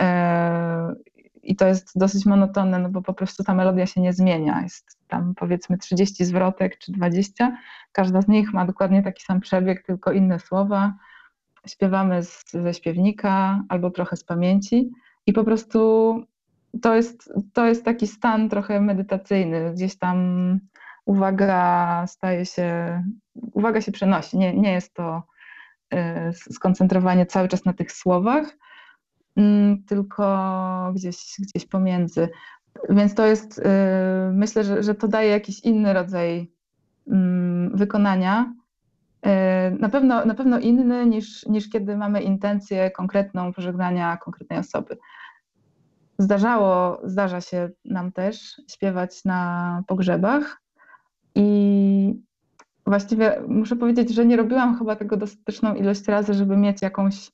Speaker 2: e, i to jest dosyć monotonne, no bo po prostu ta melodia się nie zmienia. Jest tam powiedzmy 30 zwrotek czy 20. Każda z nich ma dokładnie taki sam przebieg, tylko inne słowa. Śpiewamy z, ze śpiewnika albo trochę z pamięci i po prostu to jest, to jest taki stan trochę medytacyjny. Gdzieś tam uwaga staje się, uwaga się przenosi. Nie, nie jest to y, skoncentrowanie cały czas na tych słowach, Mm, tylko gdzieś, gdzieś pomiędzy. Więc to jest, y, myślę, że, że to daje jakiś inny rodzaj mm, wykonania. Y, na pewno, na pewno inny niż, niż kiedy mamy intencję konkretną pożegnania konkretnej osoby. Zdarzało, zdarza się nam też śpiewać na pogrzebach i właściwie muszę powiedzieć, że nie robiłam chyba tego dostateczną ilość razy, żeby mieć jakąś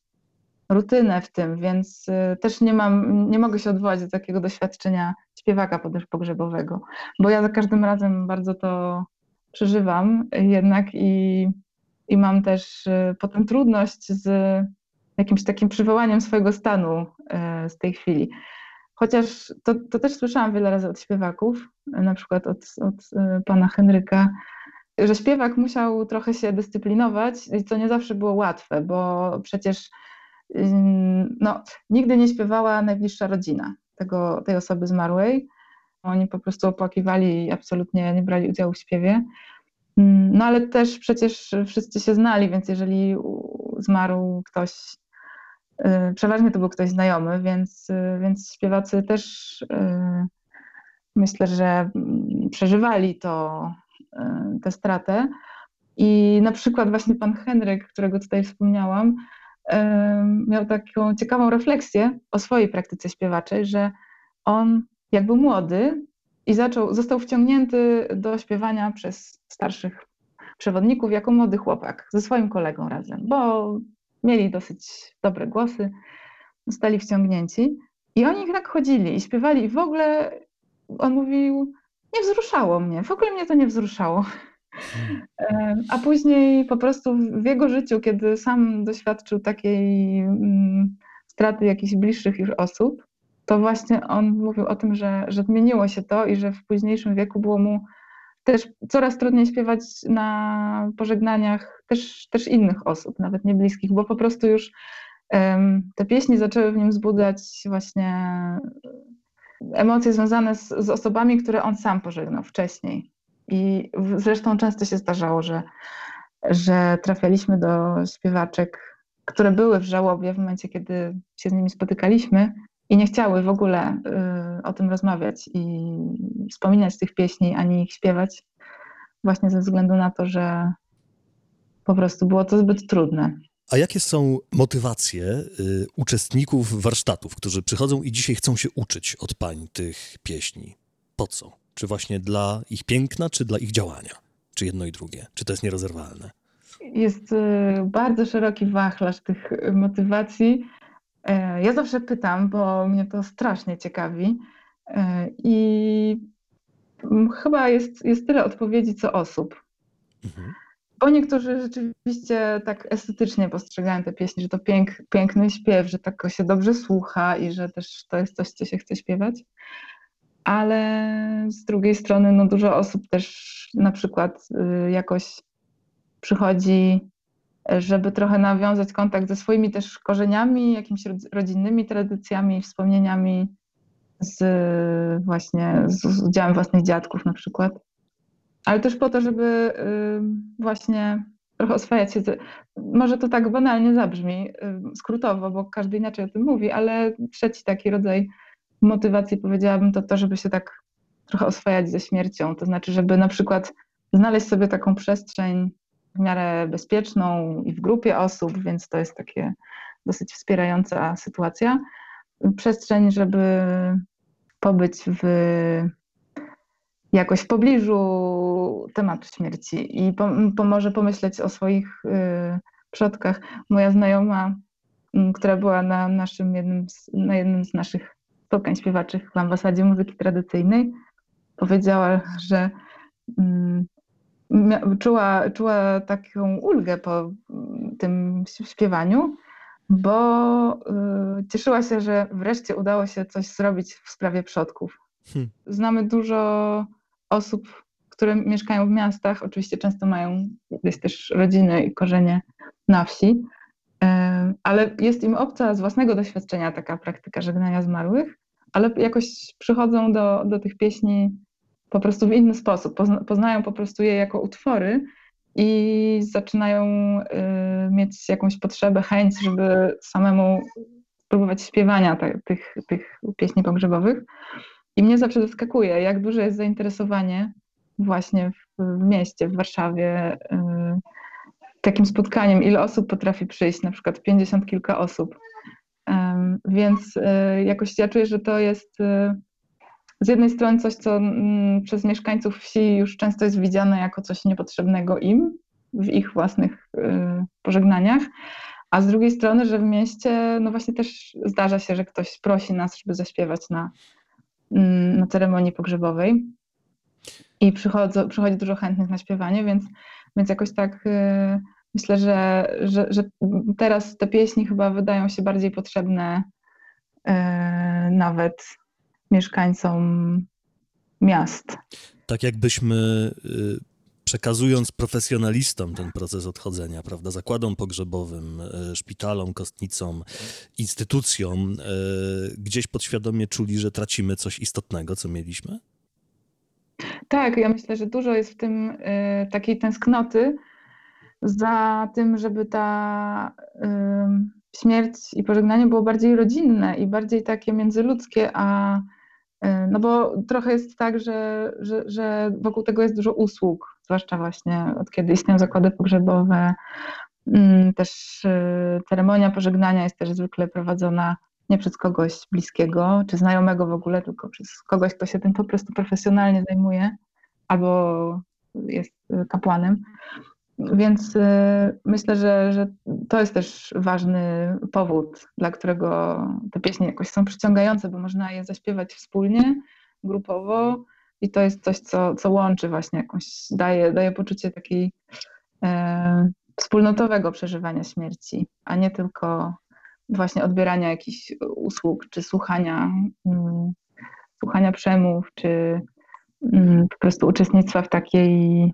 Speaker 2: rutynę w tym, więc y, też nie mam, nie mogę się odwołać do takiego doświadczenia śpiewaka pogrzebowego, bo ja za każdym razem bardzo to przeżywam jednak i, i mam też y, potem trudność z jakimś takim przywołaniem swojego stanu y, z tej chwili. Chociaż to, to też słyszałam wiele razy od śpiewaków, na przykład od, od pana Henryka, że śpiewak musiał trochę się dyscyplinować, co nie zawsze było łatwe, bo przecież no, nigdy nie śpiewała najbliższa rodzina tego, tej osoby zmarłej. Oni po prostu opłakiwali i absolutnie nie brali udziału w śpiewie. No ale też przecież wszyscy się znali, więc jeżeli zmarł ktoś, y, przeważnie to był ktoś znajomy, więc, y, więc śpiewacy też y, myślę, że przeżywali to, tę stratę. I na przykład właśnie pan Henryk, którego tutaj wspomniałam, miał taką ciekawą refleksję o swojej praktyce śpiewaczej, że on jak był młody i zaczął, został wciągnięty do śpiewania przez starszych przewodników jako młody chłopak ze swoim kolegą razem, bo mieli dosyć dobre głosy, zostali wciągnięci i oni tak chodzili i śpiewali i w ogóle on mówił, nie wzruszało mnie, w ogóle mnie to nie wzruszało. A później po prostu w jego życiu, kiedy sam doświadczył takiej mm, straty jakichś bliższych już osób, to właśnie on mówił o tym, że, że zmieniło się to i że w późniejszym wieku było mu też coraz trudniej śpiewać na pożegnaniach też, też innych osób, nawet nie bliskich, bo po prostu już um, te pieśni zaczęły w nim wzbudzać właśnie emocje związane z, z osobami, które on sam pożegnał wcześniej. I zresztą często się zdarzało, że, że trafialiśmy do śpiewaczek, które były w żałobie w momencie, kiedy się z nimi spotykaliśmy i nie chciały w ogóle y, o tym rozmawiać i wspominać tych pieśni, ani ich śpiewać, właśnie ze względu na to, że po prostu było to zbyt trudne.
Speaker 5: A jakie są motywacje y, uczestników warsztatów, którzy przychodzą i dzisiaj chcą się uczyć od pań tych pieśni? Po co? Czy właśnie dla ich piękna, czy dla ich działania? Czy jedno i drugie? Czy to jest nierozerwalne?
Speaker 2: Jest y, bardzo szeroki wachlarz tych motywacji. E, ja zawsze pytam, bo mnie to strasznie ciekawi. E, I chyba jest, jest tyle odpowiedzi, co osób. Mhm. Bo niektórzy rzeczywiście tak estetycznie postrzegają te pieśni, że to pięk, piękny śpiew, że tak się dobrze słucha i że też to jest coś, co się chce śpiewać ale z drugiej strony no, dużo osób też na przykład y, jakoś przychodzi, żeby trochę nawiązać kontakt ze swoimi też korzeniami, jakimiś rodzinnymi tradycjami, wspomnieniami z właśnie z udziałem własnych dziadków na przykład. Ale też po to, żeby y, właśnie trochę oswajać się. Z... Może to tak banalnie zabrzmi, y, skrótowo, bo każdy inaczej o tym mówi, ale trzeci taki rodzaj motywacji powiedziałabym to to, żeby się tak trochę oswajać ze śmiercią. To znaczy, żeby na przykład znaleźć sobie taką przestrzeń w miarę bezpieczną i w grupie osób, więc to jest takie dosyć wspierająca sytuacja. Przestrzeń, żeby pobyć w jakoś w pobliżu tematu śmierci i pomoże pomyśleć o swoich y, przodkach. Moja znajoma, mm, która była na, naszym jednym z, na jednym z naszych spotkań śpiewaczych w ambasadzie muzyki tradycyjnej, powiedziała, że mm, czuła, czuła taką ulgę po mm, tym śpiewaniu, bo y, cieszyła się, że wreszcie udało się coś zrobić w sprawie przodków. Hmm. Znamy dużo osób, które mieszkają w miastach, oczywiście często mają gdzieś też rodziny i korzenie na wsi, y, ale jest im obca z własnego doświadczenia taka praktyka żegnania zmarłych, ale jakoś przychodzą do, do tych pieśni po prostu w inny sposób. Pozna, poznają po prostu je jako utwory i zaczynają y, mieć jakąś potrzebę, chęć, żeby samemu spróbować śpiewania tych, tych pieśni pogrzebowych. I mnie zawsze zaskakuje, jak duże jest zainteresowanie właśnie w, w mieście, w Warszawie y, takim spotkaniem, ile osób potrafi przyjść, na przykład pięćdziesiąt kilka osób. Więc y, jakoś ja czuję, że to jest y, z jednej strony coś, co mm, przez mieszkańców wsi już często jest widziane jako coś niepotrzebnego im w ich własnych y, pożegnaniach, a z drugiej strony, że w mieście, no właśnie też zdarza się, że ktoś prosi nas, żeby zaśpiewać na, mm, na ceremonii pogrzebowej i przychodzą, przychodzi dużo chętnych na śpiewanie, więc, więc jakoś tak myślę, że, że, że teraz te pieśni chyba wydają się bardziej potrzebne nawet mieszkańcom miast.
Speaker 5: Tak jakbyśmy y, przekazując profesjonalistom ten proces odchodzenia, prawda, zakładom pogrzebowym, y, szpitalom, kostnicom, instytucjom, y, gdzieś podświadomie czuli, że tracimy coś istotnego, co mieliśmy?
Speaker 2: Tak, ja myślę, że dużo jest w tym takiej tęsknoty za tym, żeby ta śmierć i pożegnanie było bardziej rodzinne i bardziej takie międzyludzkie, a no bo trochę jest tak, że, że, że wokół tego jest dużo usług, zwłaszcza właśnie od kiedy istnieją zakłady pogrzebowe. Mm, też e, ceremonia pożegnania jest też zwykle prowadzona nie przez kogoś bliskiego czy znajomego w ogóle, tylko przez kogoś, kto się tym po prostu profesjonalnie zajmuje albo jest kapłanem. Więc y, myślę, że, że to jest też ważny powód, dla którego te pieśni jakoś są przyciągające, bo można je zaśpiewać wspólnie, grupowo i to jest coś, co, co łączy właśnie jakąś, daje, daje poczucie takiej e, wspólnotowego przeżywania śmierci, a nie tylko właśnie odbierania jakichś usług, czy słuchania, mm, słuchania przemów, czy mm, po prostu uczestnictwa w takiej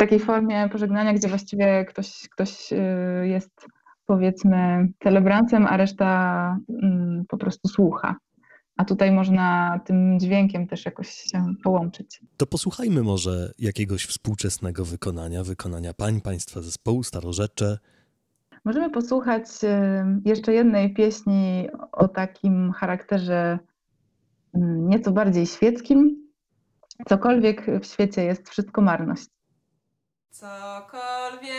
Speaker 2: takiej formie pożegnania, gdzie właściwie ktoś, ktoś y, jest powiedzmy celebrancem, a reszta mm, po prostu słucha. A tutaj można tym dźwiękiem też jakoś się połączyć.
Speaker 5: To posłuchajmy może jakiegoś współczesnego wykonania, wykonania pań, państwa zespołu, starorzecze.
Speaker 2: Możemy posłuchać y, jeszcze jednej pieśni o takim charakterze mm, nieco bardziej świeckim. Cokolwiek w świecie jest, wszystko marność.
Speaker 6: Cokolwiek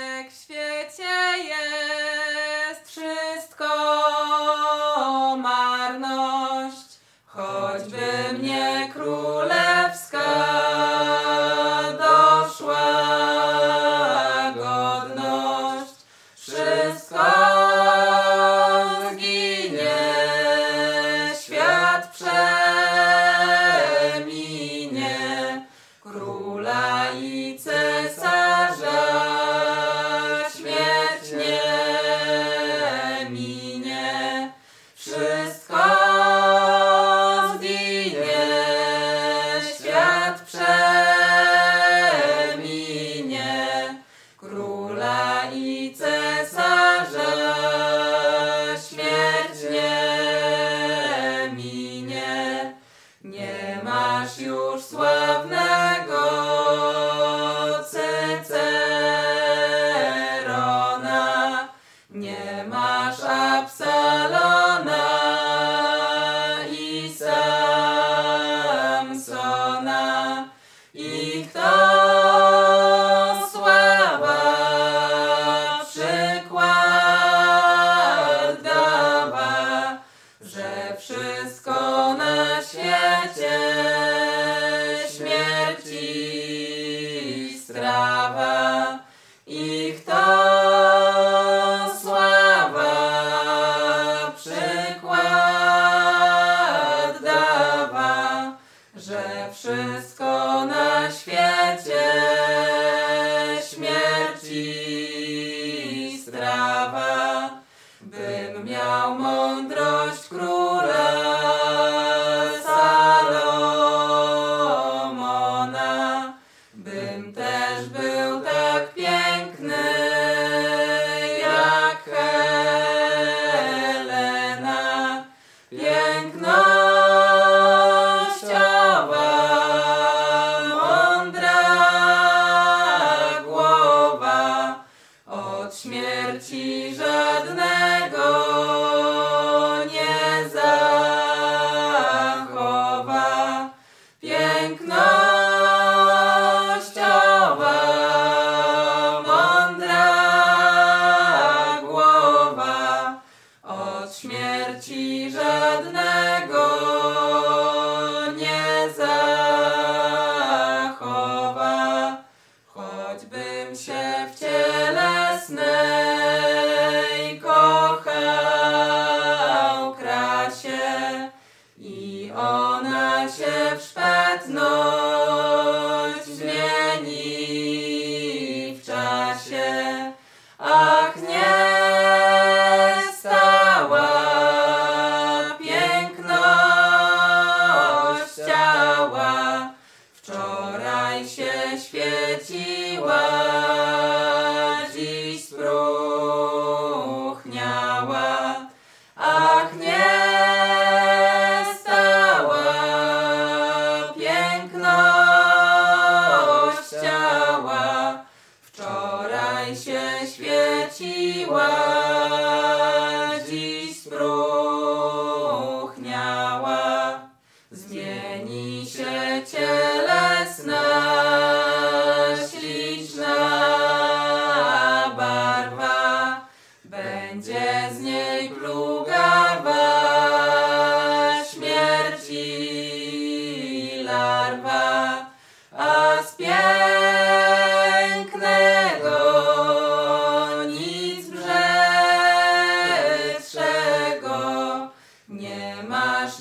Speaker 6: masz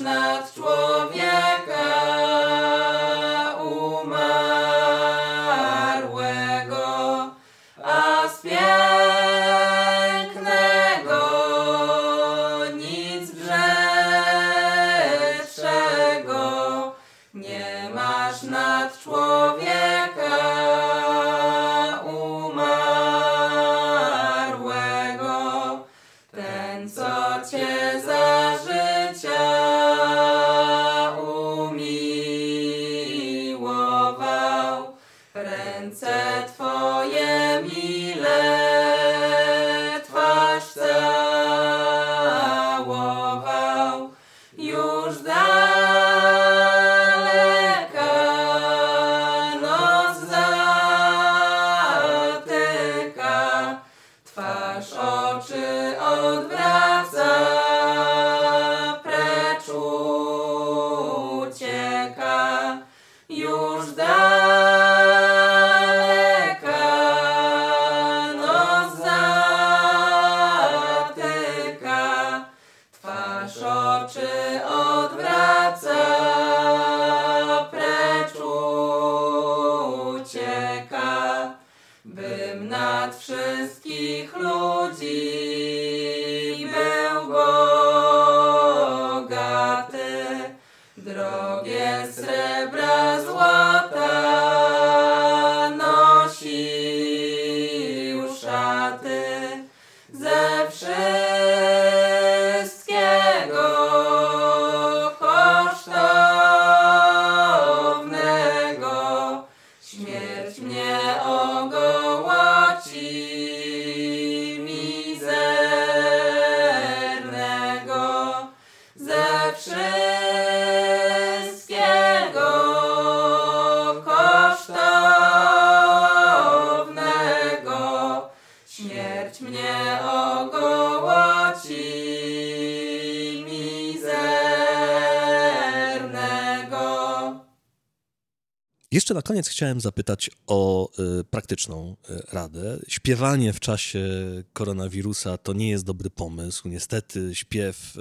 Speaker 5: Jeszcze na koniec chciałem zapytać o y, praktyczną y, radę. Śpiewanie w czasie koronawirusa to nie jest dobry pomysł. Niestety śpiew,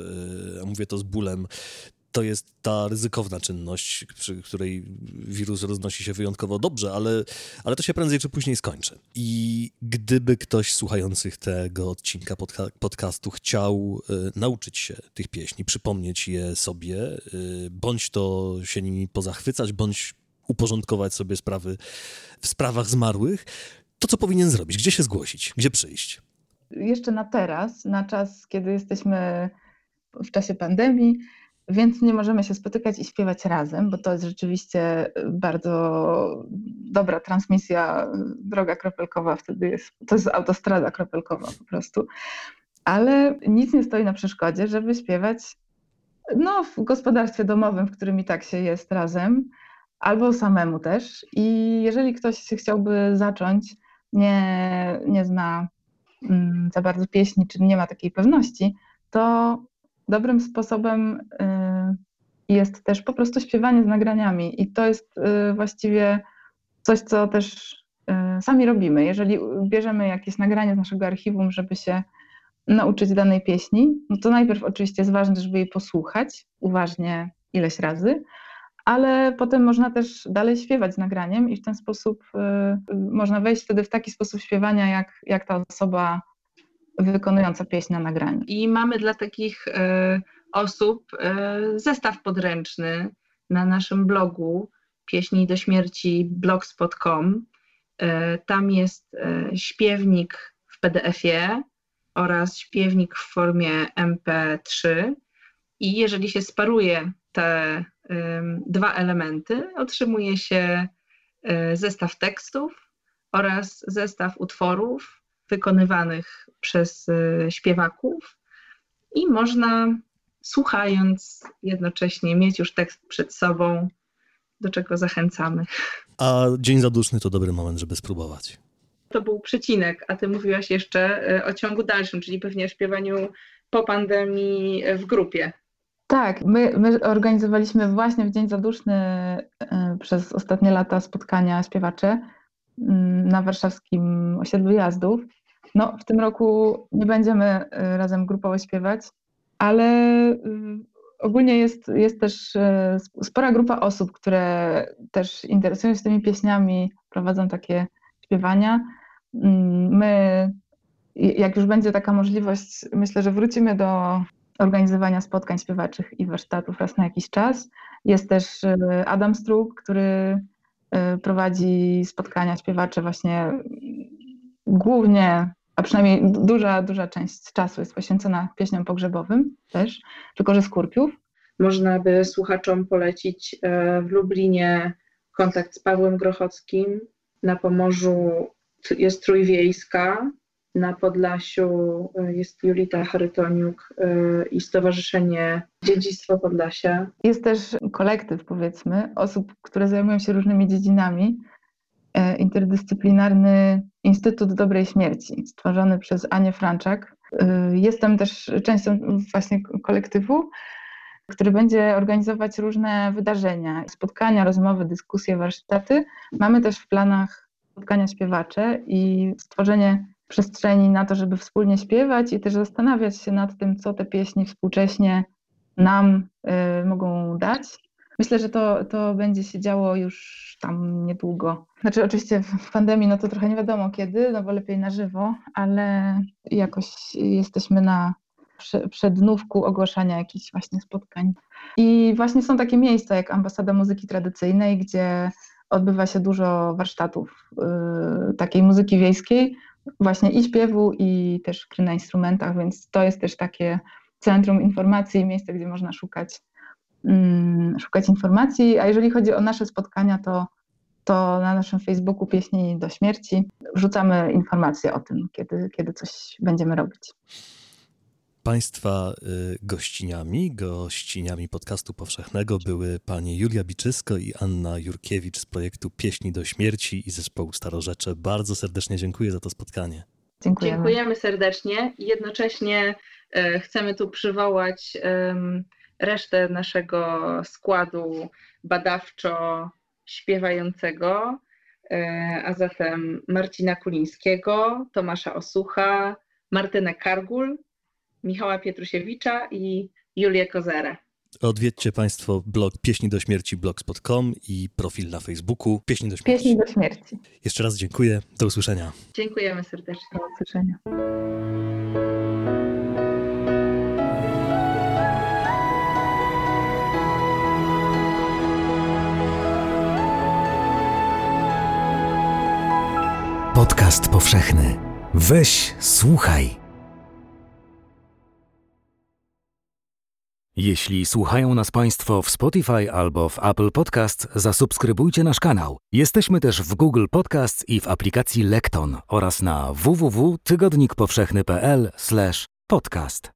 Speaker 5: y, mówię to z bólem, to jest ta ryzykowna czynność, przy której wirus roznosi się wyjątkowo dobrze, ale, ale to się prędzej czy później skończy. I gdyby ktoś słuchających tego odcinka podca- podcastu chciał y, nauczyć się tych pieśni, przypomnieć je sobie, y, bądź to się nimi pozachwycać, bądź uporządkować sobie sprawy w sprawach zmarłych, to co powinien zrobić? Gdzie się zgłosić? Gdzie przyjść?
Speaker 2: Jeszcze na teraz, na czas, kiedy jesteśmy w czasie pandemii, więc nie możemy się spotykać i śpiewać razem, bo to jest rzeczywiście bardzo dobra transmisja, droga kropelkowa wtedy jest, to jest autostrada kropelkowa po prostu. Ale nic nie stoi na przeszkodzie, żeby śpiewać no, w gospodarstwie domowym, w którym i tak się jest razem, albo samemu też. I jeżeli ktoś chciałby zacząć, nie, nie zna mm, za bardzo pieśni, czy nie ma takiej pewności, to dobrym sposobem y, jest też po prostu śpiewanie z nagraniami. I to jest y, właściwie coś, co też y, sami robimy. Jeżeli bierzemy jakieś nagranie z naszego archiwum, żeby się nauczyć danej pieśni, no to najpierw oczywiście jest ważne, żeby jej posłuchać uważnie ileś razy, ale potem można też dalej śpiewać z nagraniem i w ten sposób y, można wejść wtedy w taki sposób śpiewania, jak, jak ta osoba wykonująca pieśń na nagraniu.
Speaker 3: I mamy dla takich e, osób e, zestaw podręczny na naszym blogu pieśni do śmierci blogspot.com. Tam jest śpiewnik w PDF-ie oraz śpiewnik w formie MP3. I jeżeli się sparuje te dwa elementy, otrzymuje się e, zestaw tekstów oraz zestaw utworów wykonywanych przez e, śpiewaków i można słuchając jednocześnie mieć już tekst przed sobą, do czego zachęcamy.
Speaker 5: A Dzień Zaduszny to dobry moment, żeby spróbować.
Speaker 3: To był przecinek, a ty mówiłaś jeszcze e, o ciągu dalszym, czyli pewnie o śpiewaniu po pandemii w grupie.
Speaker 2: Tak, my, my organizowaliśmy właśnie w Dzień Zaduszny e, przez ostatnie lata spotkania śpiewaczy mm, na warszawskim osiedlu jazdów. No, w tym roku nie będziemy e, razem grupowo śpiewać, ale y, ogólnie jest, jest też sp- spora grupa osób, które też interesują się tymi pieśniami, prowadzą takie śpiewania. Mm, My, jak już będzie taka możliwość, myślę, że wrócimy do organizowania spotkań śpiewaczych i warsztatów raz na jakiś czas. Jest też e, Adam Struk, który e, prowadzi spotkania śpiewacze właśnie mm, głównie, a przynajmniej du- duża, duża część czasu jest poświęcona pieśniom pogrzebowym też, tylko że z kurpiów.
Speaker 3: Można by słuchaczom polecić e, w Lublinie kontakt z Pawłem Grochockim, na Pomorzu jest Trójwiejska, na Podlasiu e, jest Julita Charytoniuk e, i Stowarzyszenie Dziedzictwo Podlasia.
Speaker 2: Jest też kolektyw, powiedzmy, osób, które zajmują się różnymi dziedzinami. E, Interdyscyplinarny Instytut Dobrej Śmierci, stworzony przez Anię Franczak. Jestem też częścią właśnie kolektywu, który będzie organizować różne wydarzenia, spotkania, rozmowy, dyskusje, warsztaty. Mamy też w planach spotkania śpiewacze i stworzenie przestrzeni na to, żeby wspólnie śpiewać i też zastanawiać się nad tym, co te pieśni współcześnie nam y, mogą dać. Myślę, że to, to będzie się działo już tam niedługo. Znaczy, oczywiście w pandemii, no to trochę nie wiadomo kiedy, no bo lepiej na żywo, ale jakoś jesteśmy na prze- przednówku ogłaszania jakichś właśnie spotkań. I właśnie są takie miejsca jak Ambasada Muzyki Tradycyjnej, gdzie odbywa się dużo warsztatów y, takiej muzyki wiejskiej, właśnie i śpiewu, i też gry na instrumentach, więc to jest też takie centrum informacji, miejsce, gdzie można szukać, mm, szukać informacji. A jeżeli chodzi o nasze spotkania, to, to na naszym Facebooku Pieśni do Śmierci wrzucamy informacje o tym, kiedy, kiedy coś będziemy robić.
Speaker 5: Państwa y, gościniami, gościniami podcastu powszechnego były panie Julia Biczysko i Anna Jurkiewicz z projektu Pieśni do Śmierci i zespołu Starorzecze. Bardzo serdecznie dziękuję za to spotkanie.
Speaker 2: Dziękujemy.
Speaker 3: Dziękujemy serdecznie. i Jednocześnie e, chcemy tu przywołać resztę naszego składu badawczo-śpiewającego, e, a zatem Marcina Kulińskiego, Tomasza Osucha, Martynę Kargul, Michała Pietrusiewicza i Julię Kozerę.
Speaker 5: Odwiedźcie Państwo blog Pieśni do Śmierci blogspot.com i profil na Facebooku Pieśni do Śmierci.
Speaker 2: Pieśni do śmierci.
Speaker 5: Jeszcze raz dziękuję. Do usłyszenia.
Speaker 3: Dziękujemy serdecznie.
Speaker 2: Do usłyszenia.
Speaker 4: Podcast powszechny. Weź, słuchaj. Jeśli słuchają nas Państwo w Spotify albo w Apple Podcast, zasubskrybujcie nasz kanał. Jesteśmy też w Google Podcast i w aplikacji Lekton oraz na www.tygodnikpowszechny.pl/podcast.